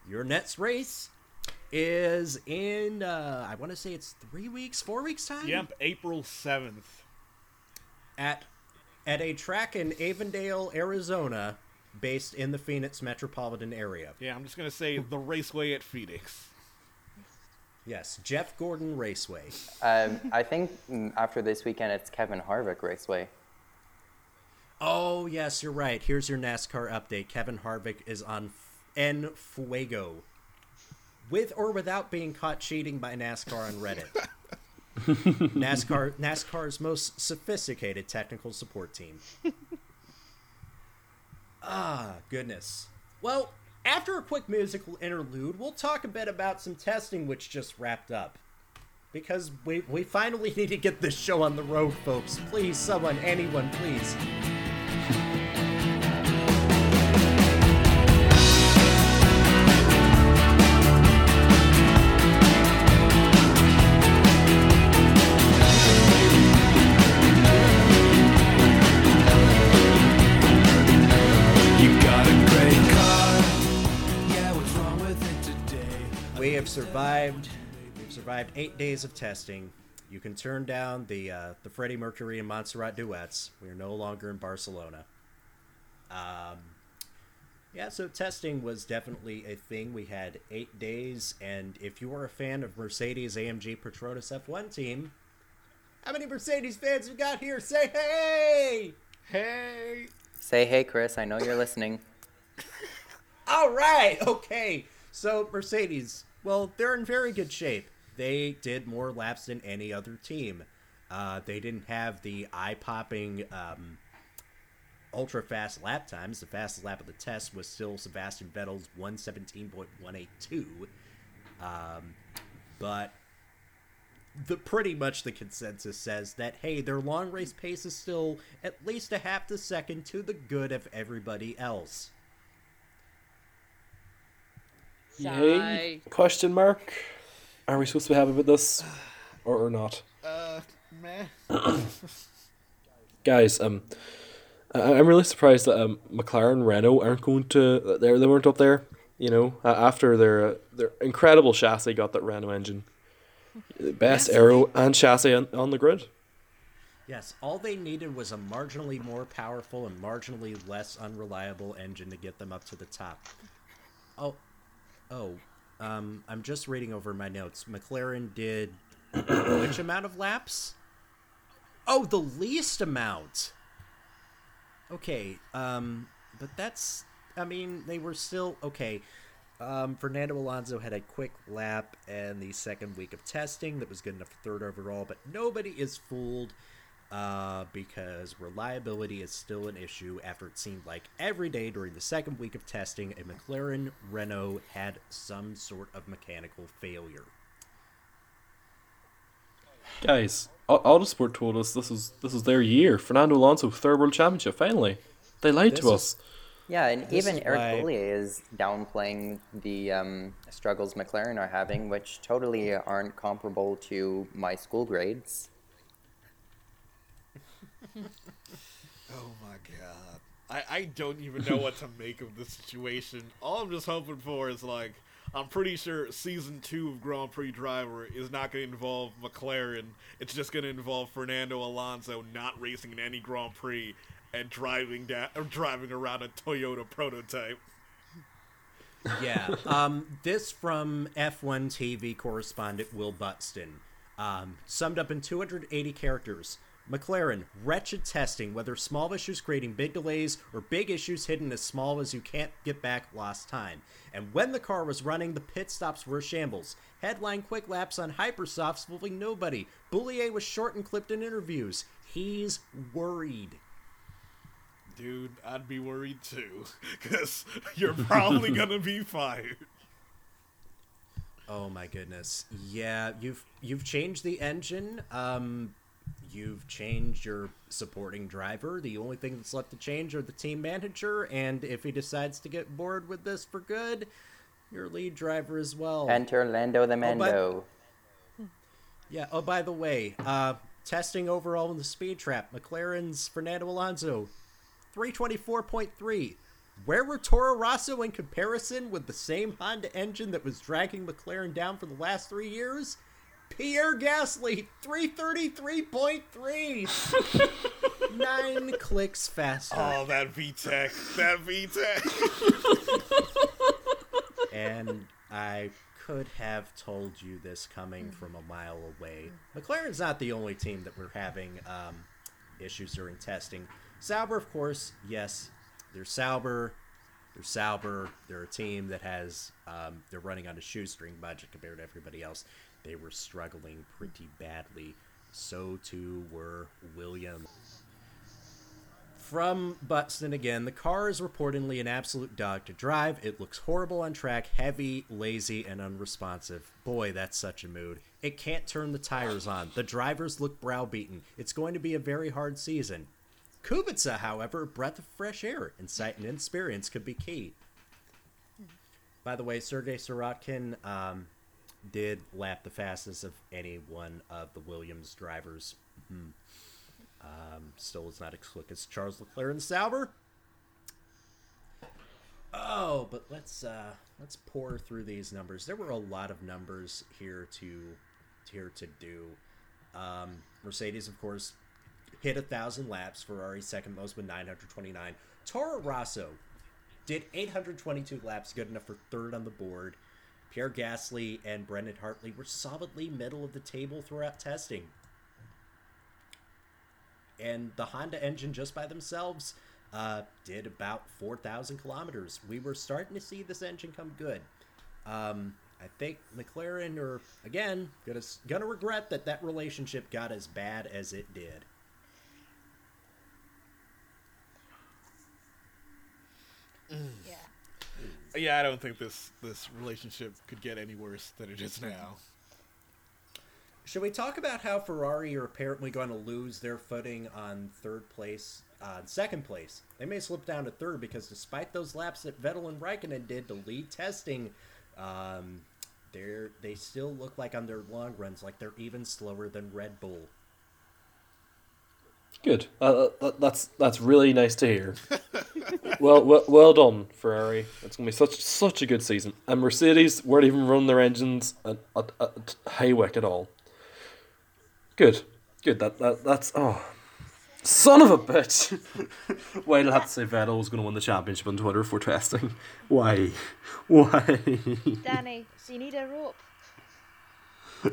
C: Your next race is in, uh, I want to say it's three weeks, four weeks time?
D: Yep, April seventh.
C: At, at a track in Avondale, Arizona, based in the Phoenix metropolitan area.
D: Yeah, I'm just gonna say the raceway at Phoenix.
C: Yes, Jeff Gordon Raceway.
G: Um, I think after this weekend, it's Kevin Harvick Raceway.
C: Oh, yes, you're right. Here's your NASCAR update. Kevin Harvick is on F- En Fuego. With or without being caught cheating by NASCAR on Reddit. NASCAR NASCAR's most sophisticated technical support team. ah, goodness. Well, after a quick musical interlude, we'll talk a bit about some testing which just wrapped up. Because we, we finally need to get this show on the road, folks. Please, someone, anyone, please. Survived. We've survived eight days of testing. You can turn down the uh, the Freddie Mercury and Montserrat duets. We are no longer in Barcelona. Um, yeah, so testing was definitely a thing. We had eight days, and if you are a fan of Mercedes AMG Petronas F1 team, how many Mercedes fans we got here? Say hey!
D: Hey,
G: Say hey, Chris. I know you're listening.
C: All right, okay. So Mercedes, well, they're in very good shape. They did more laps than any other team. Uh, they didn't have the eye-popping, um, ultra-fast lap times. The fastest lap of the test was still Sebastian Vettel's 117.182. Um, but the pretty much the consensus says that hey, their long race pace is still at least a half the second to the good of everybody else.
F: Yay? Question mark. Are we supposed to be happy with this, or, or not?
D: uh, meh.
F: Guys, um, I- I'm really surprised that um, McLaren Renault aren't going to. They they weren't up there. You know, after their their incredible chassis got that Renault engine, best
C: Yes,
F: aero and chassis on, on the grid.
C: Yes, all they needed was a marginally more powerful and marginally less unreliable engine to get them up to the top. Oh, oh, um, I'm just reading over my notes. McLaren did which amount of laps? Oh, the least amount. Okay, um, but that's, I mean, they were still okay. Um, Fernando Alonso had a quick lap and the second week of testing that was good enough for third overall, but nobody is fooled uh, because reliability is still an issue after it seemed like every day during the second week of testing, a McLaren Renault had some sort of mechanical failure.
F: Guys, Au- Autosport told us this was this was their year. Fernando Alonso third world championship finally. They lied
C: This
F: to
C: is-
F: us.
G: Yeah, and
C: This
G: even Eric
C: why-
G: Boullier is downplaying the um, struggles McLaren are having, which totally aren't comparable to my school grades.
D: Oh my god. I, I don't even know what to make of the situation. All I'm just hoping for is like I'm pretty sure season two of Grand Prix Driver is not going to involve McLaren. It's just going to involve Fernando Alonso not racing in any Grand Prix and driving down, or driving around a Toyota prototype.
C: Yeah. Um, this from F1 TV correspondent Will Buxton. Um, summed up in 280 characters. McLaren, wretched testing, whether small issues creating big delays or big issues hidden as small as you can't get back lost time. And when the car was running, the pit stops were shambles. Headline quick laps on hypersofts fooling nobody. Boullier was short and clipped in interviews. He's worried.
D: Dude, I'd be worried too, because you're probably going to be fired.
C: Oh my goodness. Yeah, you've you've changed the engine. Um you've changed your supporting driver. The only thing that's left to change are the team manager and if he decides to get bored with this for good, your lead driver as well.
G: Enter Lando the
C: Oh, but-
G: Mando.
C: yeah, oh by the way, uh testing overall in the speed trap, McLaren's Fernando Alonso 324.3. Where were Toro Rosso in comparison with the same Honda engine that was dragging McLaren down for the last three years? Pierre Gasly, 333.3. Nine clicks faster.
D: Oh, that VTEC. That VTEC.
C: and I could have told you this coming from a mile away. McLaren's not the only team that we're having um, issues during testing. Sauber, of course, yes, they're Sauber. They're Sauber. They're a team that has um, they're running on a shoestring budget compared to everybody else. They were struggling pretty badly. So too were Williams. From Buxton again, the car is reportedly an absolute dog to drive. It looks horrible on track, heavy, lazy, and unresponsive. Boy, that's such a mood. It can't turn the tires on. The drivers look browbeaten. It's going to be a very hard season. Kubica, however, breath of fresh air, insight and experience could be key. By the way, Sergei Sirotkin um, did lap the fastest of any one of the Williams drivers. Mhm. Um, still is not as quick as Charles Leclerc and Sauber. Oh, but let's uh, let's pour through these numbers. There were a lot of numbers here to here to do. Um, Mercedes, of course, hit a thousand laps. Ferrari second most with 929. Toro Rosso did 822 laps, good enough for third on the board. Pierre Gasly and Brendon Hartley were solidly middle of the table throughout testing. And the Honda engine, just by themselves, uh, did about 4,000 kilometers. We were starting to see this engine come good. Um, I think McLaren are again gonna gonna regret that that relationship got as bad as it did.
E: Yeah.
D: Yeah, I don't think this this relationship could get any worse than it is now.
C: Should we talk about how Ferrari are apparently going to lose their footing on third place, uh, second place? They may slip down to third because despite those laps that Vettel and Raikkonen did to lead testing, um, they're they still look like on their long runs like they're even slower than Red Bull.
F: Good. Uh, that, that's that's really nice to hear. well, well, well done, Ferrari. It's gonna be such such a good season. And Mercedes weren't even running their engines at, at, at Haywick at all. Good, good. That, that that's oh, son of a bitch. Wait, I'll have to say Vettel was gonna win the championship on Twitter for testing. Why? Why?
E: Danny, do you need a rope?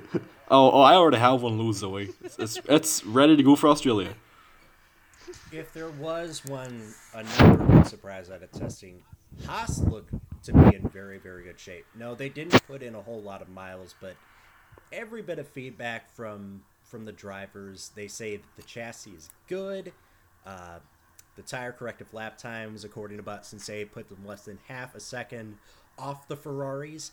F: oh, oh, I already have one those, Zoe. It's, it's it's ready to go for Australia.
C: If there was one another big surprise out of testing, Haas looked to be in very very good shape. No, they didn't put in a whole lot of miles, but every bit of feedback from from the drivers, they say that the chassis is good. Uh, the tire corrective lap times, according to Buxton, say put them less than half a second off the Ferraris.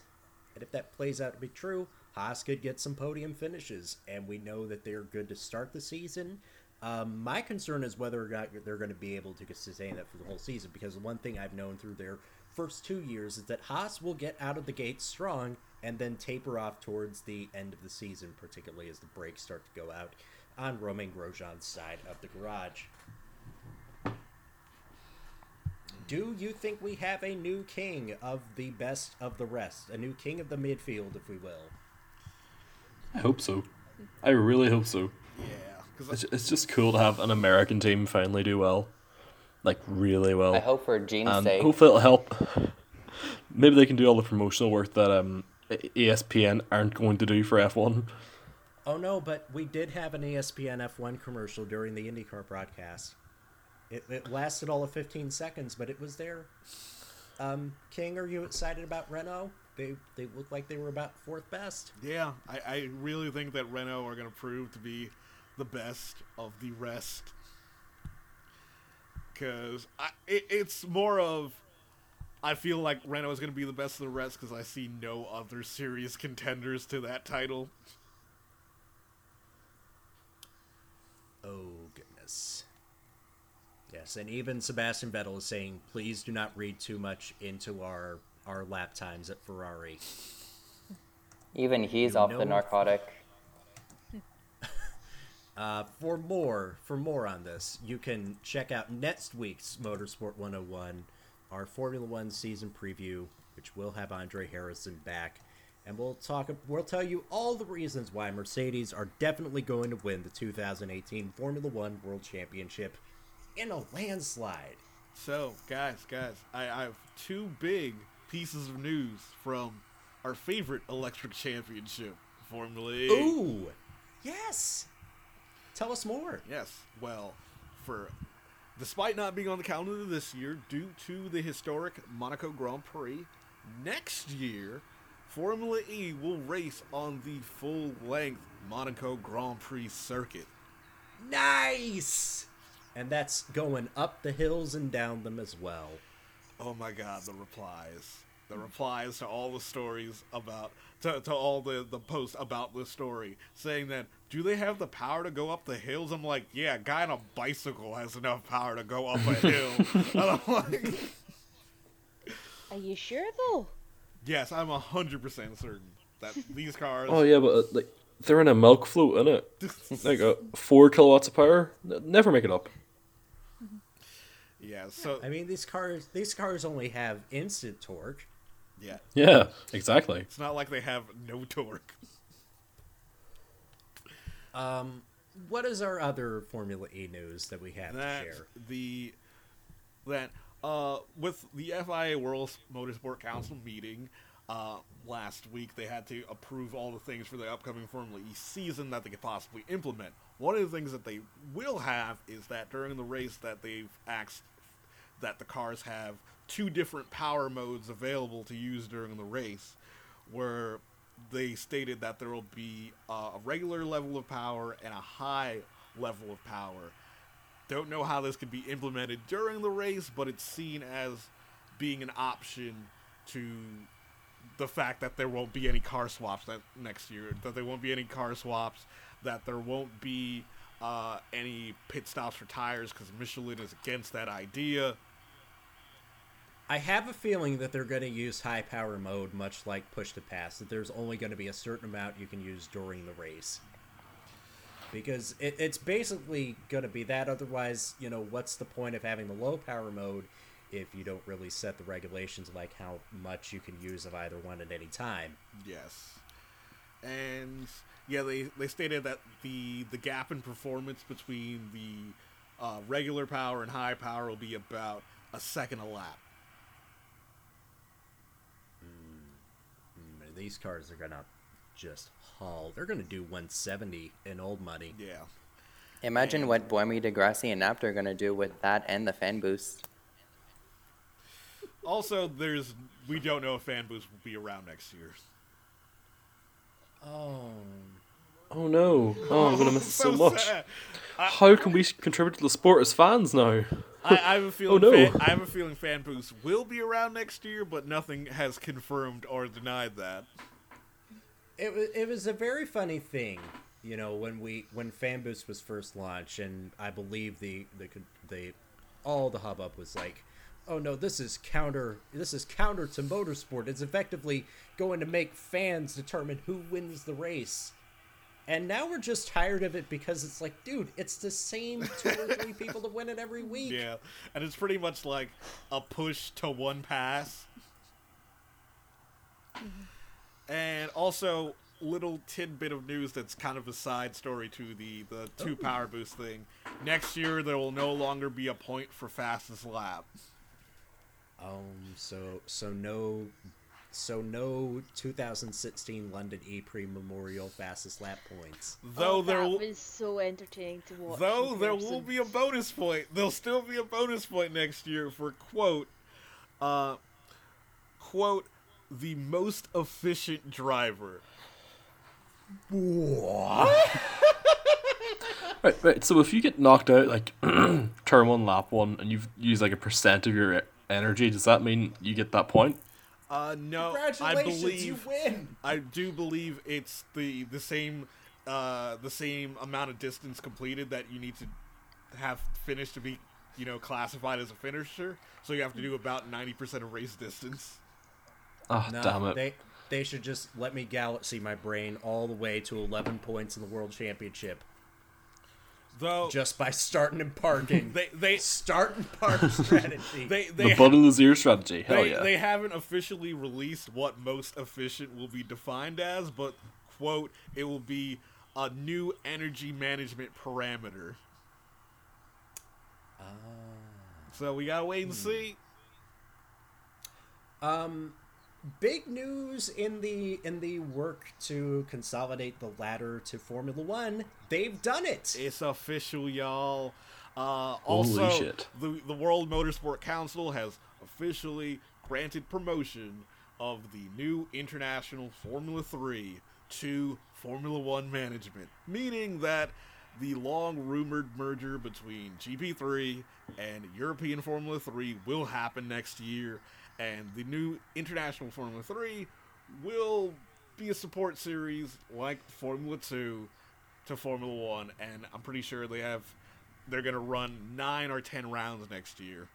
C: And if that plays out to be true, Haas could get some podium finishes, and we know that they're good to start the season. Um, my concern is whether or not they're going to be able to sustain that for the whole season, because the one thing I've known through their first two years is that Haas will get out of the gate strong and then taper off towards the end of the season, particularly as the brakes start to go out on Romain Grosjean's side of the garage. Do you think we have a new king of the best of the rest? A new king of the midfield, if we will?
F: I hope so. I really hope so.
D: Yeah, because
F: It's, it's just cool to have an American team finally do well, like really well.
G: I hope for Gene's
F: and
G: sake.
F: hopefully it'll help. Maybe they can do all the promotional work that um ESPN aren't going to do for F one.
C: Oh no, but we did have an ESPN F1 commercial during the IndyCar broadcast. It, it lasted all of 15 seconds, but it was there. Um, King, are you excited about Renault? They they look like they were about fourth best.
D: yeah, I, I really think that Renault are going to prove to be the best of the rest. Because it, it's more of, I feel like Renault is going to be the best of the rest because I see no other serious contenders to that title.
C: Oh goodness. Yes, and even Sebastian Vettel is saying, please do not read too much into our our lap times at Ferrari.
G: Even he's
C: You
G: off
C: know-
G: the narcotic.
C: Uh, for more for more on this, you can check out next week's Motorsport 101, our Formula One season preview, which will have Andre Harrison back, and we'll talk. We'll tell you all the reasons why Mercedes are definitely going to win the 2018 Formula One World Championship in a landslide.
D: So, guys, guys, I, I have two big pieces of news from our favorite electric championship, Formula E.
C: Ooh, yes. Tell us more.
D: Yes. Well, for despite not being on the calendar this year due to the historic Monaco Grand Prix, next year Formula E will race on the full-length Monaco Grand Prix circuit.
C: Nice. and that's going up the hills and down them as well.
D: Oh my god, the replies. The replies to all the stories about to, to all the, the posts about this story saying that do they have the power to go up the hills? I'm like, yeah, a guy on a bicycle has enough power to go up a hill. and I'm like,
E: Are you sure though?
D: yes, I'm hundred percent certain that these cars.
F: Oh yeah, but uh, like they're in a milk float, in it. Like uh, four kilowatts of power. N- Never make it up.
D: yeah. So
C: I mean, these cars these cars only have instant torque.
D: yeah,
F: Yeah, exactly.
D: it's not like they have no torque.
C: Um, what is our other Formula E news that we have
D: that
C: to share?
D: the that uh with the FIA World Motorsport Council meeting uh last week they had to approve all the things for the upcoming Formula E season that they could possibly implement. One of the things that they will have is that during the race that they've asked that the cars have two different power modes available to use during the race where they stated that there will be a regular level of power and a high level of power don't know how this could be implemented during the race, but it's seen as being an option to the fact that there won't be any car swaps that next year, that there won't be any car swaps, that there won't be uh, any pit stops for tires because Michelin is against that idea.
C: I have a feeling that they're going to use high power mode, much like push to pass. That there's only going to be a certain amount you can use during the race. Because it, it's basically going to be that. Otherwise, you know, what's the point of having the low power mode if you don't really set the regulations like how much you can use of either one at any time?
D: Yes, and yeah, they they stated that the the gap in performance between the uh, regular power and high power will be about a second a lap.
C: Mm, These cars are going to just haul. They're going to do 170 in old money.
D: Yeah.
G: Imagine what Buemi, Degrassi, and Napter are going to do with that and the fan boost.
D: Also, there's we don't know if fan boost will be around next year.
C: Oh.
F: Oh no! Oh, I'm gonna miss it so, much.
D: sad.
F: How can we contribute to the sport as fans now?
D: I, I have a oh, feeling.
F: oh, no.
D: fan, I have a feeling fan boost will be around next year, but nothing has confirmed or denied that.
C: It was it was a very funny thing, you know, when we when FanBoost was first launched, and I believe the the the all the hubbub was like, oh no, this is counter this is counter to motorsport. It's effectively going to make fans determine who wins the race. And now we're just tired of it because it's like, dude, it's the same two or three people that win it every week.
D: Yeah, and it's pretty much like a push to one pass. And also, little tidbit of news that's kind of a side story to the the two power boost thing. Next year, there will no longer be a point for fastest lap.
C: Um. So so no. So no 2016 London E Prix Memorial fastest lap points.
D: Though
E: oh,
D: there
E: that
D: will,
E: was so entertaining to watch.
D: though there
E: person.
D: will be a bonus point. There'll still be a bonus point next year for quote, uh, quote, the most efficient driver.
F: Right, right. So if you get knocked out like turn one, lap one, and you've used like a percent of your e- energy, does that mean you get that point?
D: Uh, no,
C: Congratulations,
D: I
C: you
D: believe
C: win.
D: I do believe it's the the same uh the same amount of distance completed that you need to have finished to be you know classified as a finisher. So you have to do about ninety percent of race distance.
F: Ah,
C: No,
F: damn it.
C: They they should just let me galaxy my brain all the way to 11 points in the world championship
D: Though
C: just by starting and parking.
D: they they
C: start and park strategy.
D: they they,
F: the butt of the ear strategy. Hell
D: they,
F: yeah.
D: they haven't officially released what most efficient will be defined as, but quote it will be a new energy management parameter.
C: Ah.
D: So we gotta wait and
C: Hmm.
D: see.
C: Um, big news in the in the work to consolidate the ladder to Formula One. They've done it.
D: It's official, y'all. Uh,
F: Holy
D: also,
F: shit.
D: the the World Motorsport Council has officially granted promotion of the new International Formula Three to Formula One management, meaning that the long rumored merger between GP3 and European Formula 3 will happen next year, and the new International Formula 3 will be a support series like Formula 2 to Formula 1, and I'm pretty sure they have they're going to run 9 or 10 rounds next year.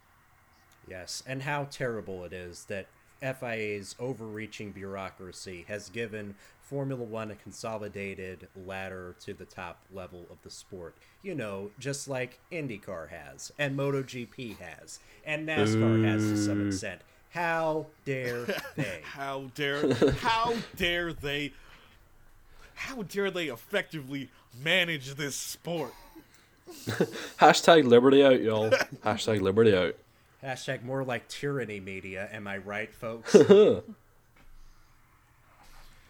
C: Yes, and how terrible it is that FIA's overreaching bureaucracy has given Formula One a consolidated ladder to the top level of the sport. You know, just like IndyCar has, and MotoGP has, and NASCAR has to some extent. How dare they?
D: How dare how dare they how dare they effectively manage this sport?
F: Hashtag liberty out, y'all. Hashtag liberty out.
C: Hashtag more like tyranny media, am I right, folks?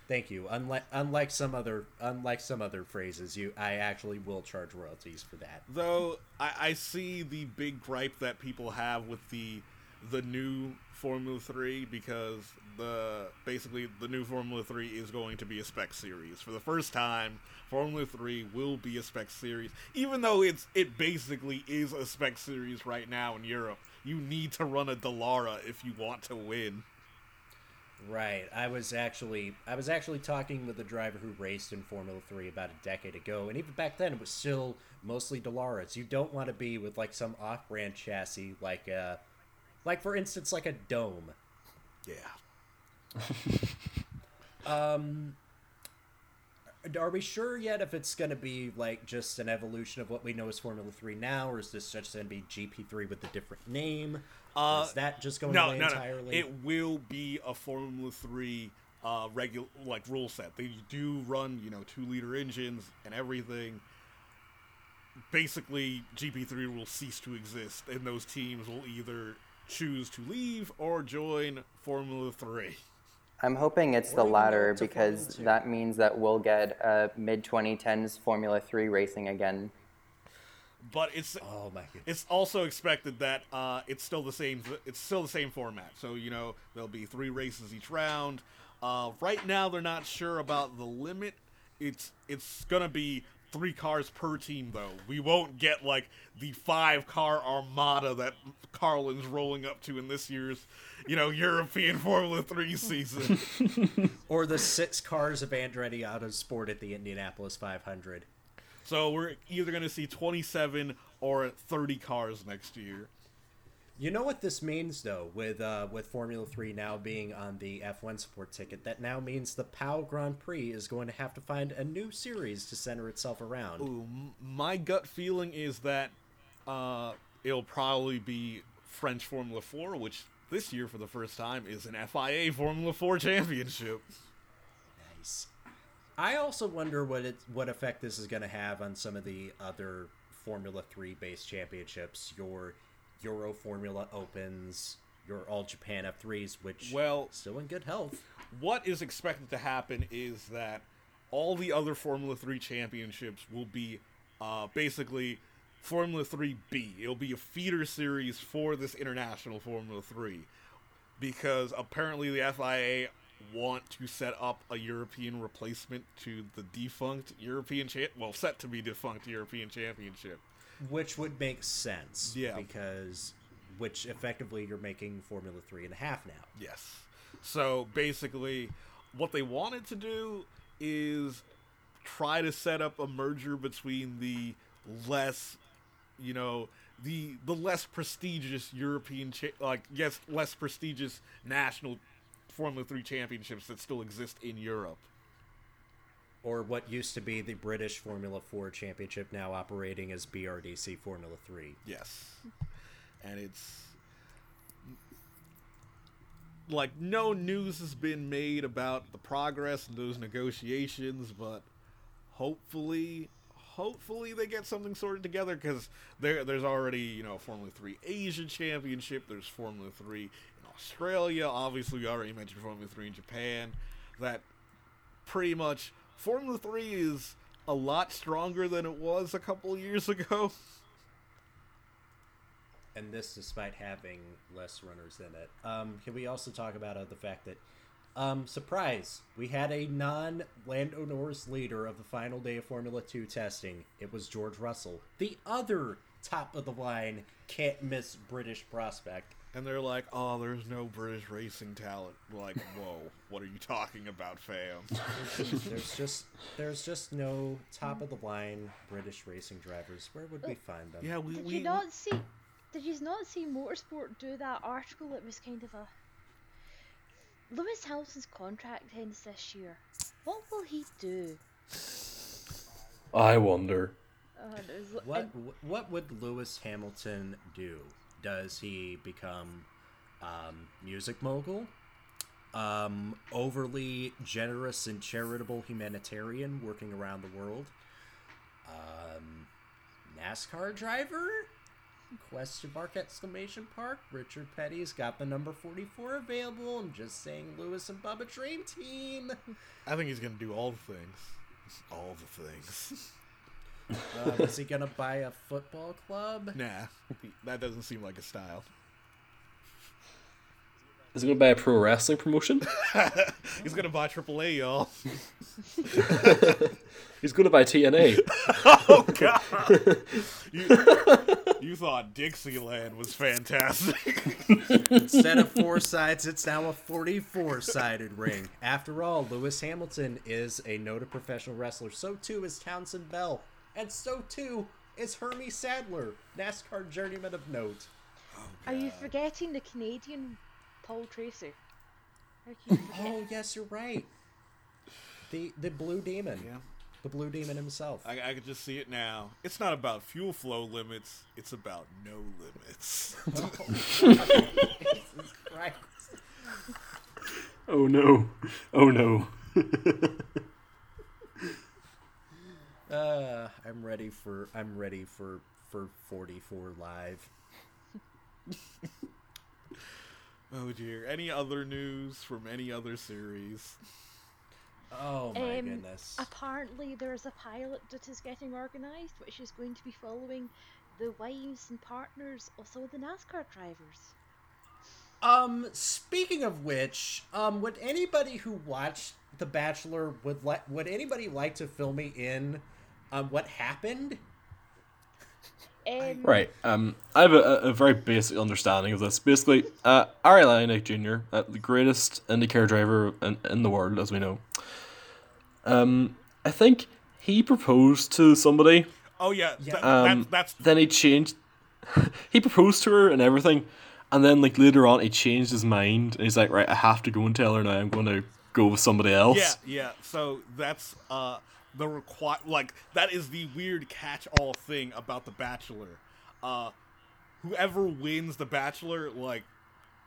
C: Thank you. Unlike unlike some other unlike some other phrases, you I actually will charge royalties for that.
D: Though I, I see the big gripe that people have with the the new Formula Three because the basically the new Formula Three is going to be a spec series for the first time. Formula Three will be a spec series, even though it's it basically is a spec series right now in Europe. You need to run a Dallara if you want to win.
C: Right. I was actually I was actually talking with a driver who raced in Formula 3 about a decade ago, and even back then it was still mostly Dallaras. You don't want to be with like some off-brand chassis like uh like for instance like a dome.
D: Yeah.
C: Um are we sure yet if it's going to be like just an evolution of what we know as Formula 3 now or is this just going to be GP3 with a different name?
D: Uh,
C: is that just going
D: no,
C: away
D: no, no.
C: entirely?
D: It will be a Formula Three uh, regular like rule set. They do run, you know, two liter engines and everything. Basically, GP3 will cease to exist, and those teams will either choose to leave or join Formula Three.
G: I'm hoping it's the
C: Or even
G: latter because that means that we'll get uh, mid 2010s Formula 3 racing again.
D: But it's
C: oh my goodness.
D: it's also expected that uh, it's still the same. It's still the same format. So you know there'll be three races each round. Uh, right now they're not sure about the limit. It's it's gonna be three cars per team though. We won't get like the five car armada that Carlin's rolling up to in this year's you know European Formula Three season.
C: Or the six cars of Andretti Autosport at the Indianapolis 500.
D: so we're either gonna see 27 or 30 cars next year.
C: You know what this means, though, with uh, with Formula Three now being on the F1 support ticket. That now means the Pau Grand Prix is going to have to find a new series to center itself around.
D: Ooh, my gut feeling is that uh, it'll probably be French Formula 4, which this year for the first time is an FIA Formula 4 championship.
C: Nice. I also wonder what it what effect this is going to have on some of the other Formula Three based championships. Your Euro Formula Opens, your All Japan F3s, which
D: Well-
C: still in good health.
D: What is expected to happen is that all the other Formula 3 championships will be uh, basically Formula 3B. It'll be a feeder series for this international Formula 3 because apparently the FIA want to set up a European replacement to the defunct European cha- well set to be defunct European Championship.
C: Which would make sense.
D: Yeah.
C: Because which effectively you're making Formula Three and a half now.
D: Yes. So basically, what they wanted to do is try to set up a merger between the less, you know, the the less prestigious European, cha- like yes, less prestigious national Formula Three championships that still exist in Europe.
C: Or what used to be the British Formula Four Championship now operating as BRDC Formula Three.
D: Yes. And it's like no news has been made about the progress in those negotiations, but hopefully hopefully they get something sorted together because there there's already, you know, Formula 3 Asia Championship, there's Formula 3 in Australia, obviously we already mentioned Formula 3 in Japan. That pretty much Formula 3 is a lot stronger than it was a couple years ago.
C: and this despite having less runners in it. Um, can we also talk about uh, the fact that Um, surprise! We had a non-Lando Norris leader of the final day of Formula Two testing. It was George Russell, the other top of the line, can't miss British prospect.
D: And they're like, "Oh, there's no British racing talent." We're like, "Whoa, what are you talking about, fam?"
C: There's just there's just no top of the line British racing drivers. Where would we find them?
D: Yeah, we
E: Did
D: we
E: you not see? Did you not see Motorsport do that article? It was kind of a. Lewis Hamilton's contract ends this year. What will he do?
F: I wonder.
E: And it was li-
C: What
E: and-
C: what would Lewis Hamilton do? Does he become um, music mogul? Um, overly generous and charitable humanitarian working around the world? Um, NASCAR driver? Question mark exclamation mark. Richard Petty's got the number 44 available. I'm just saying Lewis and Bubba Dream Team.
D: I think he's gonna do all the things, all the things.
C: Uh, is he gonna buy a football club?
D: nah, that doesn't seem like a style.
F: Is he going to buy a pro wrestling promotion?
D: He's gonna buy AAA, y'all.
F: He's going to buy TNA.
D: Oh God! you, you thought Dixieland was fantastic.
C: Instead of four sides, it's now a 44 sided ring. After all, Lewis Hamilton is a noted professional wrestler. So too is Townsend Bell. And so too is Hermie Sadler, NASCAR journeyman of note.
E: Oh, Are you forgetting the Canadian Paul Tracy? How can you oh, forget?
C: Oh, yes, you're right. The the Blue Demon.
D: Yeah.
C: The Blue Demon himself.
D: I, I can just see it now. It's not about fuel flow limits. It's about no limits.
C: Jesus Christ.
F: Oh no. Oh no.
C: Uh, I'm ready for I'm ready for for 44 live.
D: oh dear. Any other news from any other series?
C: Oh my
E: Um,
C: goodness.
E: Apparently, there's a pilot that is getting organised, which is going to be following the wives and partners of some of the NASCAR drivers.
C: Um, speaking of which, um, would anybody who watched The Bachelor would like would anybody like to fill me in on what happened?
E: Um,
F: Right. Um, I have a, a a very basic understanding of this. Basically, uh, Arie Luyendyk Jr., uh, the greatest IndyCar driver in, in the world, as we know. Um, I think he proposed to somebody.
D: Oh yeah,
C: Yeah.
D: th-
F: Um,
D: that's that's
F: then he changed. he proposed to her and everything, and then like later on, he changed his mind. And he's like, right, I have to go and tell her now. I'm going to go with somebody else.
D: yeah yeah. So that's uh the require like that is the weird catch-all thing about the Bachelor. Uh, whoever wins the Bachelor, like.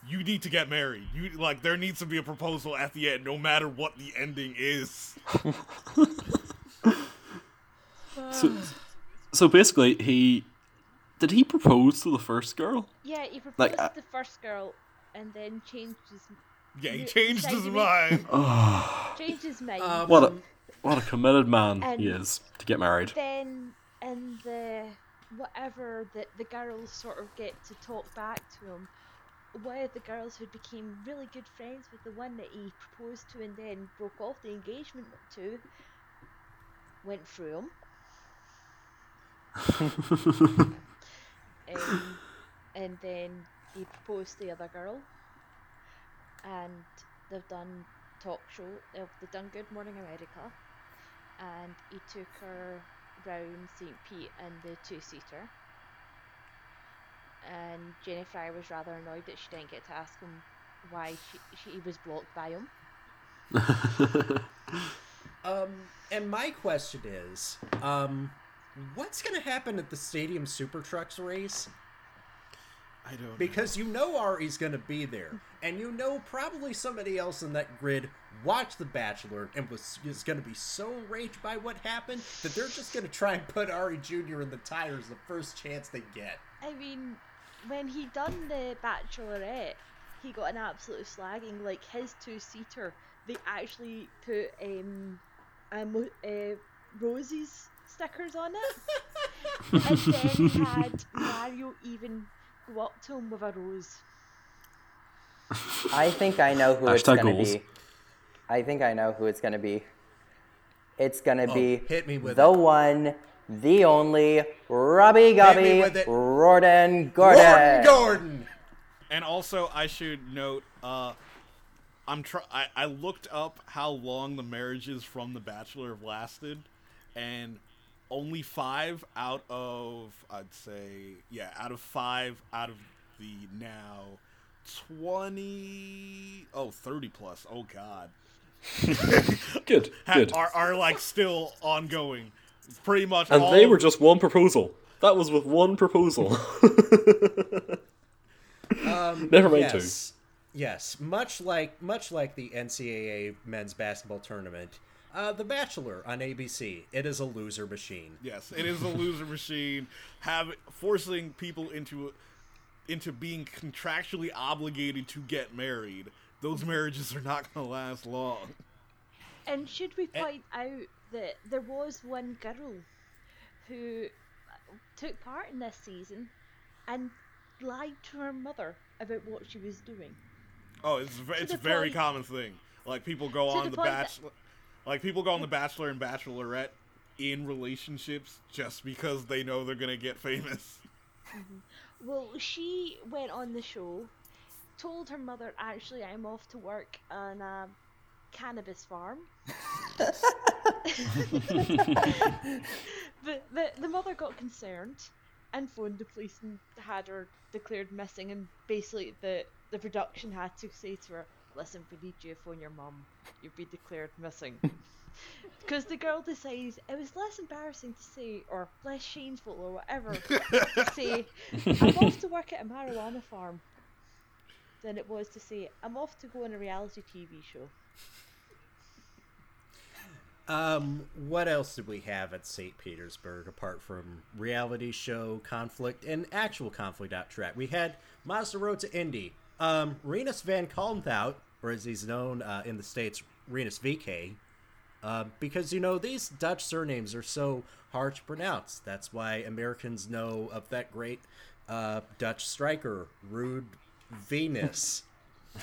D: You need to get married. You like there needs to be a proposal at the end, no matter what the ending is.
F: So, so basically, he did he propose to the first girl?
E: Yeah, he proposed
F: Like,
E: to the first girl and then changed his
D: Yeah, he changed his
E: Shaggy
D: mind.
E: changed his mind.
C: Um,
F: What a what a committed man he is to get married.
E: then in the whatever that the girls sort of get to talk back to him one of the girls who became really good friends with the one that he proposed to and then broke off the engagement to went through him. Um, and then he proposed to the other girl. And they've done talk show they've done good morning america and he took her round St. Pete in the two seater. And Jenny Fry was rather annoyed that she didn't get to ask him why she, she he was blocked by him.
C: Um, and my question is, um, what's gonna happen at the Stadium Super Trucks race?
D: I don't know.
C: Because you know Arie's gonna be there, and you know probably somebody else in that grid watched The Bachelor and was is gonna be so enraged by what happened that they're just gonna try and put Arie Jr. in the tires the first chance they get.
E: I mean, when he done the Bachelorette, he got an absolute slagging. Like his two seater, they actually put um, a mo- uh, roses stickers on it, and then had Mario even go up to him with a rose.
G: I think I know who it's
F: Hashtag
G: gonna
F: goals.
G: be. I think I know who it's gonna be. It's gonna
C: Oh,
G: be
C: hit me with
G: the
C: it.
G: one, the only Robbie
C: me
G: Gubby
C: with it.
G: Rorden Gordon.
C: Gordon Gordon.
D: And also, I should note, uh, I'm try- I, I looked up how long the marriages from The Bachelor have lasted, and only five out of I'd say yeah, out of five out of the now 20 oh 30 plus oh god
F: Good,
D: ha-
F: good.
D: are are like still ongoing pretty much
F: And
D: all
F: they were just one proposal. That was with one proposal. Um, Never mind two.
C: Yes. Yes, much like much like the NCAA men's basketball tournament, uh, The Bachelor on ABC. It is a loser machine.
D: Yes, it is a loser machine, have forcing people into into being contractually obligated to get married. Those marriages are not going to last long.
E: And should we point out that there was one girl who took part in this season and lied to her mother about what she was doing?
D: Oh, it's it's a very
E: point-
D: common thing. Like people go on
E: the
D: the,
E: point that-
D: bachelor, like people go on the Bachelor and Bachelorette in relationships just because they know they're gonna get famous. Mm-hmm.
E: Well, she went on the show, told her mother, actually, I'm off to work on a cannabis farm. the, the, the mother got concerned and phoned the police and had her declared missing. And basically, the, the production had to say to her, Listen, we need you to phone your mum. You've been declared missing. Because the girl decides it was less embarrassing to say, or less shameful, or whatever, to say, I'm off to work at a marijuana farm, than it was to say, I'm off to go on a reality TV show.
C: Um, what else did we have at St. Petersburg apart from reality show conflict and actual conflict out track? We had to Indy. Um, Rinus Van Kalmthout, or as he's known uh, in the States, Rinus VK, uh, because you know these Dutch surnames are so hard to pronounce. That's why Americans know of that great uh, Dutch striker, Rude Venus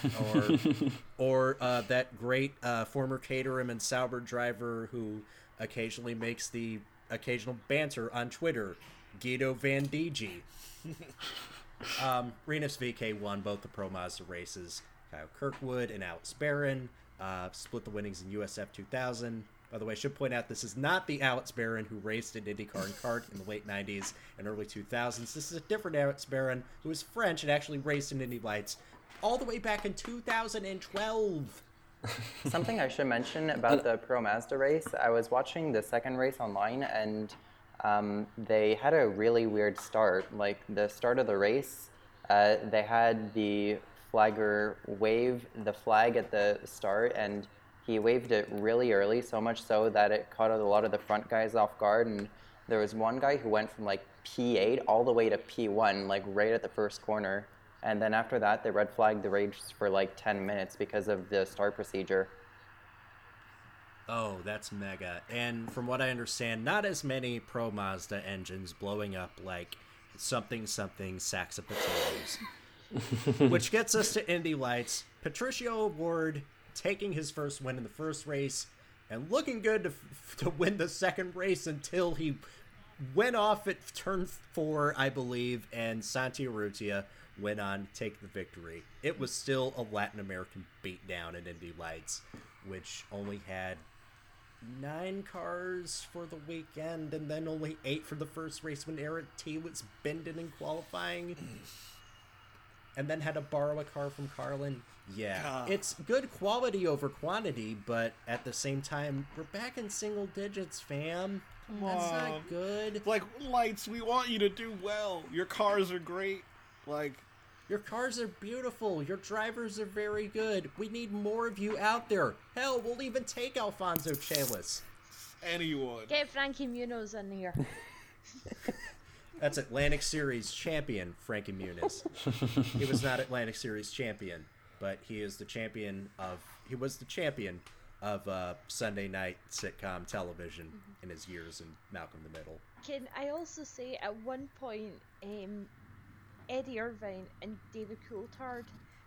C: or or uh, that great uh, former Caterham and Sauber driver who occasionally makes the occasional banter on Twitter, Giedo VDG. um, Rinus VK won both the Pro Mazda races. Kyle Kirkwood and Alex Baron uh, split the winnings in USF 2000. By the way, I should point out this is not the Alex Barron who raced in IndyCar and kart in the late 90s and early 2000s. This is a different Alex Baron who is French and actually raced in Indy Lights all the way back in 2012.
G: Something I should mention about the Pro Mazda race. I was watching the second race online, and um, they had a really weird start. Like the start of the race, uh, they had the flagger wave the flag at the start, and he waved it really early, so much so that it caught a lot of the front guys off guard. And there was one guy who went from like P8 all the way to P1, like right at the first corner. And then after that, they red flagged the race for like 10 minutes because of the start procedure.
C: Oh, that's mega. And from what I understand, not as many Pro Mazda engines blowing up like something something sacks of potatoes. Which gets us to Indy Lights. Patricio O'Ward taking his first win in the first race and looking good to, to win the second race until he went off at turn four, I believe, and Santi Urrutia went on to take the victory. It was still a Latin American beatdown in Indy Lights, which only had nine cars for the weekend and then only eight for the first race when Eric T was bending in qualifying. and then had to borrow a car from Carlin. Yeah,
D: God.
C: it's good quality over quantity, but at the same time, we're back in single digits, fam. That's
D: on.
C: not good.
D: Like lights, we want you to do well. Your cars are great. Like
C: Your cars are beautiful. Your drivers are very good. We need more of you out there. Hell, we'll even take Alfonso Celis.
D: anyone.
E: Get Frankie Muniz in here.
C: That's Atlantic Series champion Frankie Muniz. he was not Atlantic Series champion, but he is the champion of. He was the champion of uh, Sunday night sitcom television in his years in Malcolm the Middle.
E: Can I also say at one point, um, Eddie Irvine and David Coulthard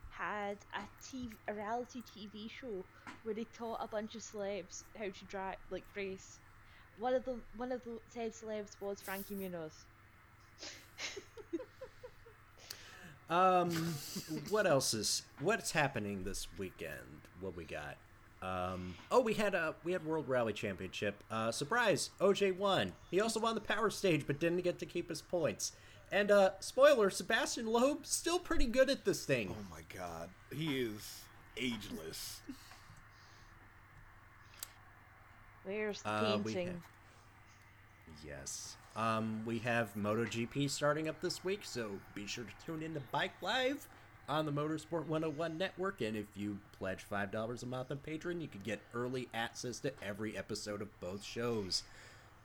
E: had a TV, a reality TV show where they taught a bunch of celebs how to drive, like race. One of the one of the said celebs was Frankie Muniz.
C: Um, what else is what's happening this weekend? What we got? Um, oh, we had a we had World Rally Championship. Uh, surprise! OJ won. He also won the Power Stage, but didn't get to keep his points. And uh, spoiler: Sébastien Loeb still pretty good at this thing.
D: Oh my god, he is ageless.
E: Where's the
C: Uh,
E: painting?
C: have- Yes. Um, we have MotoGP starting up this week, so be sure to tune in to Bike Live on the Motorsport 101 network. And if you pledge $5 a month on Patreon, you can get early access to every episode of both shows.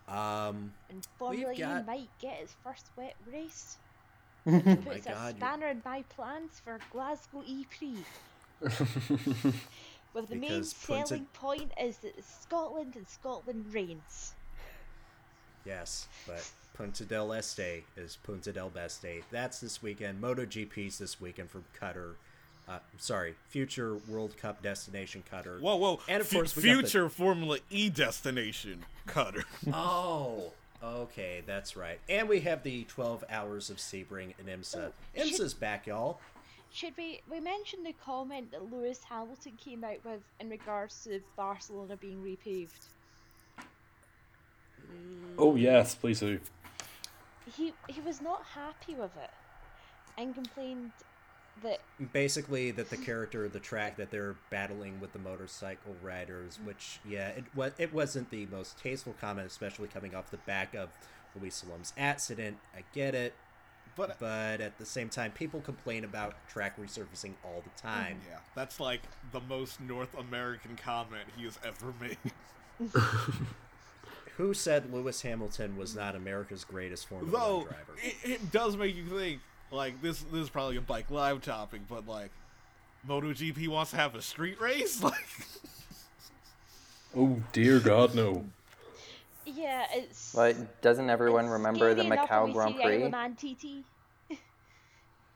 C: Um,
E: And Formula E might get its first wet race.
C: oh my
E: Puts a
C: god, you-
E: spanner in my plans for Glasgow E Prix. With the main
C: Because Punta-
E: selling point is that Scotland and Scotland reigns.
C: yes, but Punta del Este is Punta del Beste. That's this weekend. MotoGP's this weekend from Qatar. Uh, sorry, future World Cup destination Qatar.
D: Whoa, whoa!
C: And of
D: Fu-
C: course, we got the-
D: future Formula E destination Qatar.
C: Oh, okay, that's right. And we have the 12 hours of Sebring and IMSA. IMSA's back, y'all.
E: Should we we mentioned the comment that Lewis Hamilton came out with in regards to Barcelona being repaved?
F: Oh yes, please do.
E: He he was not happy with it and complained that
C: Basically, that the character of the track that they're battling with the motorcycle riders, mm. which, yeah, it, wa- it wasn't the most tasteful comment, especially coming off the back of Luis Salom's accident. I get it.
D: But-
C: but at the same time, people complain about track resurfacing all the time.
D: Yeah, that's like the most North American comment he has ever made.
C: Who said Lewis Hamilton was not America's greatest Formula One driver?
D: it, it does make you think. Like this, this is probably a bike live topic, but like, MotoGP wants to have a street race. Like,
F: Oh dear God, no.
E: yeah it's
G: But doesn't everyone
E: it's
G: remember the
E: scary enough when
G: Macau
E: we
G: Grand
E: see
G: Prix?
E: of Man TT.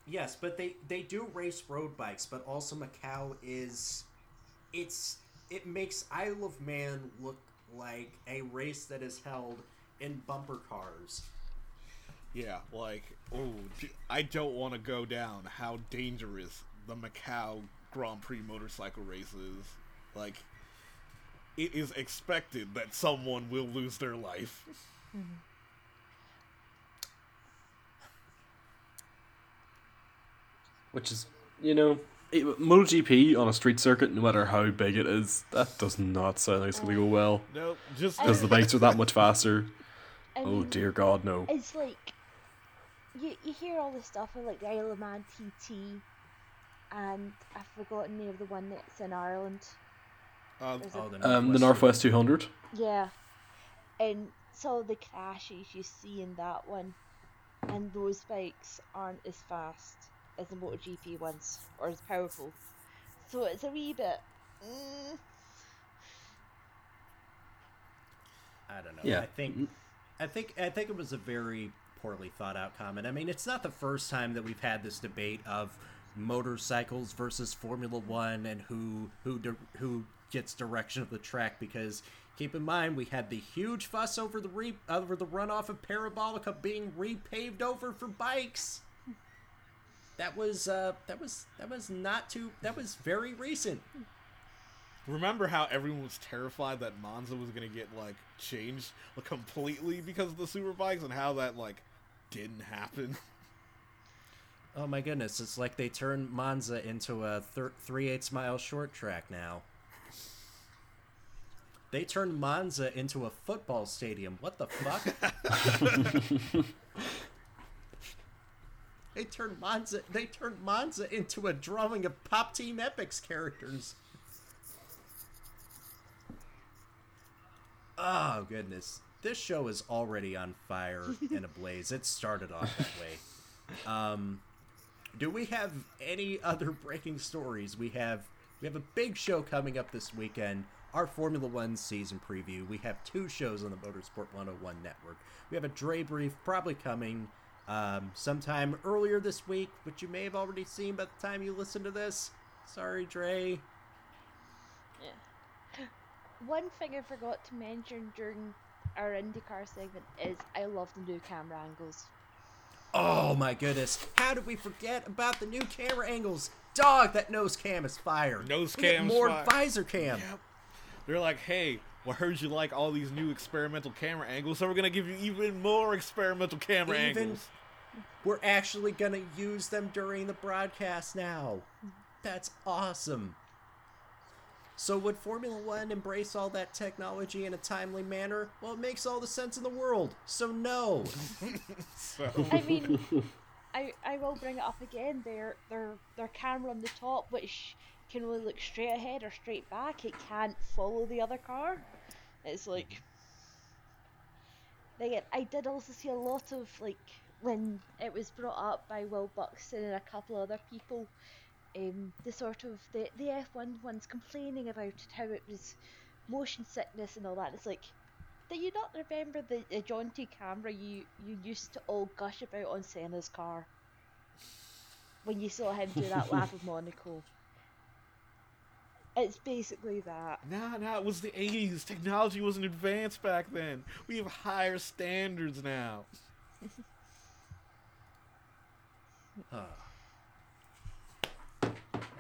C: Yes, but they they do race road bikes, but also Macau is it's it makes Isle of Man look like a race that is held in bumper cars.
D: Yeah, like, oh, I don't want to go down how dangerous the Macau Grand Prix motorcycle race is. Like, it is expected that someone will lose their life.
F: Which is, you know, it, MotoGP on a street circuit, no matter how big it is, that does not sound like it's going to go well.
D: Nope, just
F: Because the bikes are that much faster.
E: I
F: Oh
E: mean,
F: dear God, no.
E: It's like you you hear all this stuff of like the Isle of Man TT, and I've forgotten the name of the one that's in Ireland.
D: uh,
E: There's
C: Oh, the
F: Um, the Northwest 200.
E: yeah, and so the crashes you see in that one, and those bikes aren't as fast as the MotoGP ones or as powerful, so it's a wee bit. Mm,
C: I don't know.
F: Yeah.
C: I think I think I think it was a very poorly thought out comment. I mean, it's not the first time that we've had this debate of motorcycles versus Formula 1 and who who who gets direction of the track because keep in mind we had the huge fuss over the re- over the runoff of Parabolica being repaved over for bikes. That was uh that was that was not too that was very recent.
D: Remember how everyone was terrified that Monza was gonna get like changed completely because of the super bikes and how that like didn't happen?
C: Oh my goodness, it's like they turned Monza into a thir- 3 8 mile short track now. They turned Monza into a football stadium. What the fuck? they turned Monza they turned Monza into a drawing of Pop Team Epics characters. Oh goodness. This show is already on fire and ablaze. It started off that way. Um do we have any other breaking stories? We have we have a big show coming up this weekend. Our Formula One season preview. We have two shows on the Motorsport 101 network. We have a Dre brief probably coming um, sometime earlier this week, which you may have already seen by the time you listen to this. Sorry, Dre. Yeah.
E: One thing I forgot to mention during our IndyCar segment is I love the new camera angles.
C: Oh my goodness. How did we forget about the new camera angles? Dog, that nose cam is fire.
D: Nose
C: We get
D: cam's
C: more
D: fire.
C: visor cam.
D: Yep. They're like, hey, we heard you like all these new experimental camera angles, so we're gonna give you even more experimental camera
C: Even-
D: angles.
C: We're actually gonna use them during the broadcast now. That's awesome. So would Formula One embrace all that technology in a timely manner? Well, it makes all the sense in the world. So no.
D: So
E: I mean, I I will bring it up again. Their their their camera on the top, which can only look straight ahead or straight back, it can't follow the other car. It's like. Like I did also see a lot of like when it was brought up by Will Buxton and a couple other people, um, the sort of the the F1 ones complaining about it, how it was motion sickness and all that. It's like, do you not remember the, the jaunty camera you, you used to all gush about on Senna's car? When you saw him do that lap of Monaco. It's basically that.
D: Nah, nah, it was the 80s. Technology wasn't advanced back then. We have higher standards now.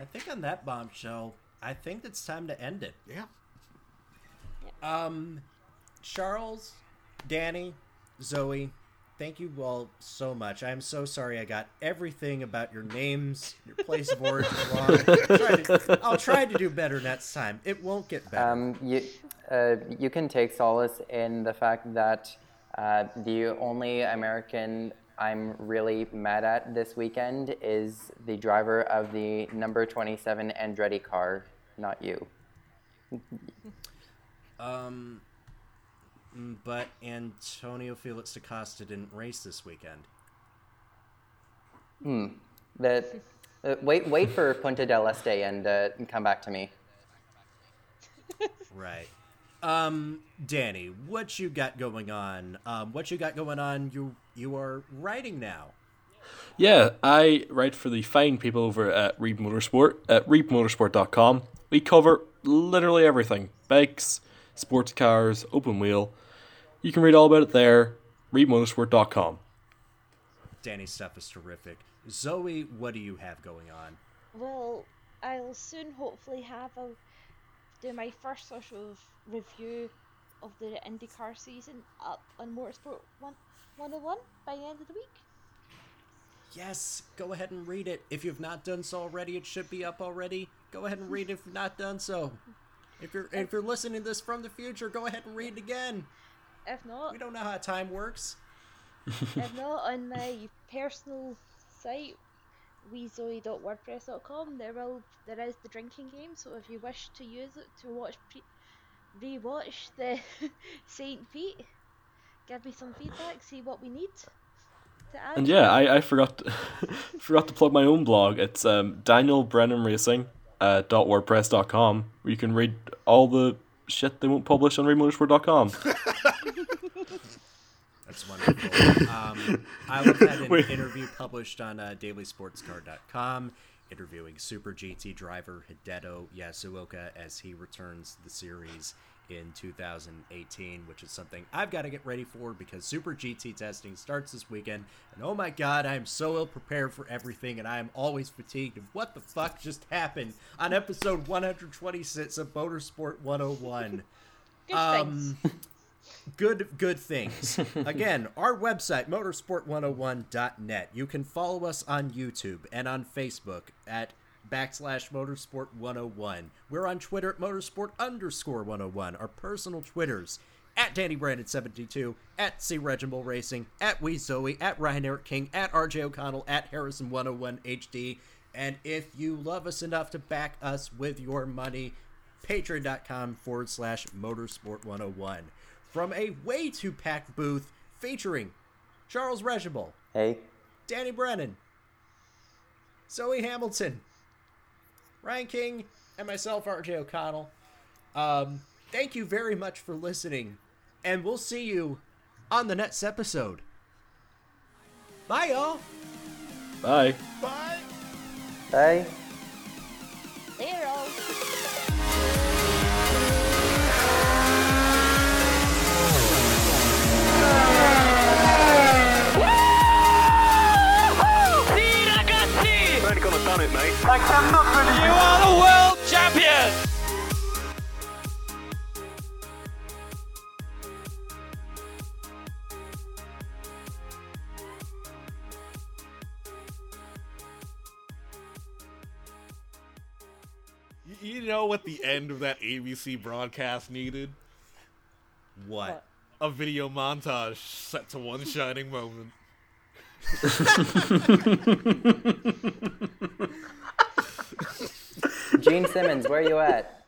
C: I think on that bombshell, I think it's time to end it.
D: Yeah.
C: Um, Charles, Danny, Zoe, thank you all so much. I'm so sorry I got everything about your names, your place of origin wrong. I'll try, to, I'll try to do better next time. It won't get better.
G: Um, you, uh, you can take solace in the fact that uh, the only American I'm really mad at this weekend is the driver of the number 27 Andretti car, not you.
C: Um, mm, but Antonio Felix da Costa didn't race this weekend.
G: The, uh, wait, wait for Punta del Este and uh, come back to me.
C: Right. Um, Danny, what you got going on? Um, what you got going on? You you are writing now.
F: Yeah, I write for the fine people over at Reap Motorsport at reapmotorsport.com. We cover literally everything bikes, sports cars, open wheel. You can read all about it there, reapmotorsport.com.
C: Danny's stuff is terrific. Zoe, what do you have going on?
E: Well, I'll soon hopefully have a do my first sort of review of the IndyCar season up on Motorsport 1 101 by the end of the week.
C: Yes, go ahead and read it. If you've not done so already, it should be up already. Go ahead and read it if you've not done so. If you're if you're listening to this from the future, go ahead and read it again.
E: If not,
C: We don't know how time works.
E: if not on my personal site wezoe.wordpress.com there will there is the drinking game so if you wish to use it to watch pre- re-watch the Saint Pete give me some feedback see what we need to add
F: And yeah, I, I forgot forgot to plug my own blog. It's um, Daniel Brennan Racing uh, dot wordpress.com where you can read all the shit they won't publish on readmotorsport.com.
C: That's wonderful. um, I have had an
F: Wait.
C: interview published on uh, dailysportscar.com interviewing Super GT driver Hideto Yasuoka as he returns to the series in 2018, which is something I've got to get ready for because Super GT testing starts this weekend. And oh my god, I am so ill prepared for everything, and I am always fatigued of what the fuck just happened on episode 126 of Motorsport 101
E: good
C: um,
E: things
C: good good things. Again our website motorsport101.net you can follow us on youtube and on facebook at backslash motorsport 101 we're on twitter at motorsport underscore 101 our personal twitters at danny brandon 72 at c reginald racing at we zoe at ryan eric king at rj o'connell at harrison 101 hd and if you love us enough to back us with your money patreon.com forward slash motorsport 101 from a way too packed booth featuring Charles Regible,
G: Hey,
C: Danny Brennan, Zoe Hamilton, Ryan King, and myself, RJ O'Connell. Um, thank you very much for listening, and we'll see you on the next episode. Bye. Bye, y'all.
F: Bye.
D: Bye.
G: Bye.
E: Zero.
A: And done it, mate.
B: You are the world champion!
D: You know what the end of that ABC broadcast needed?
C: What?
D: A video montage set to one shining moment.
G: Gene Simmons, where are you at?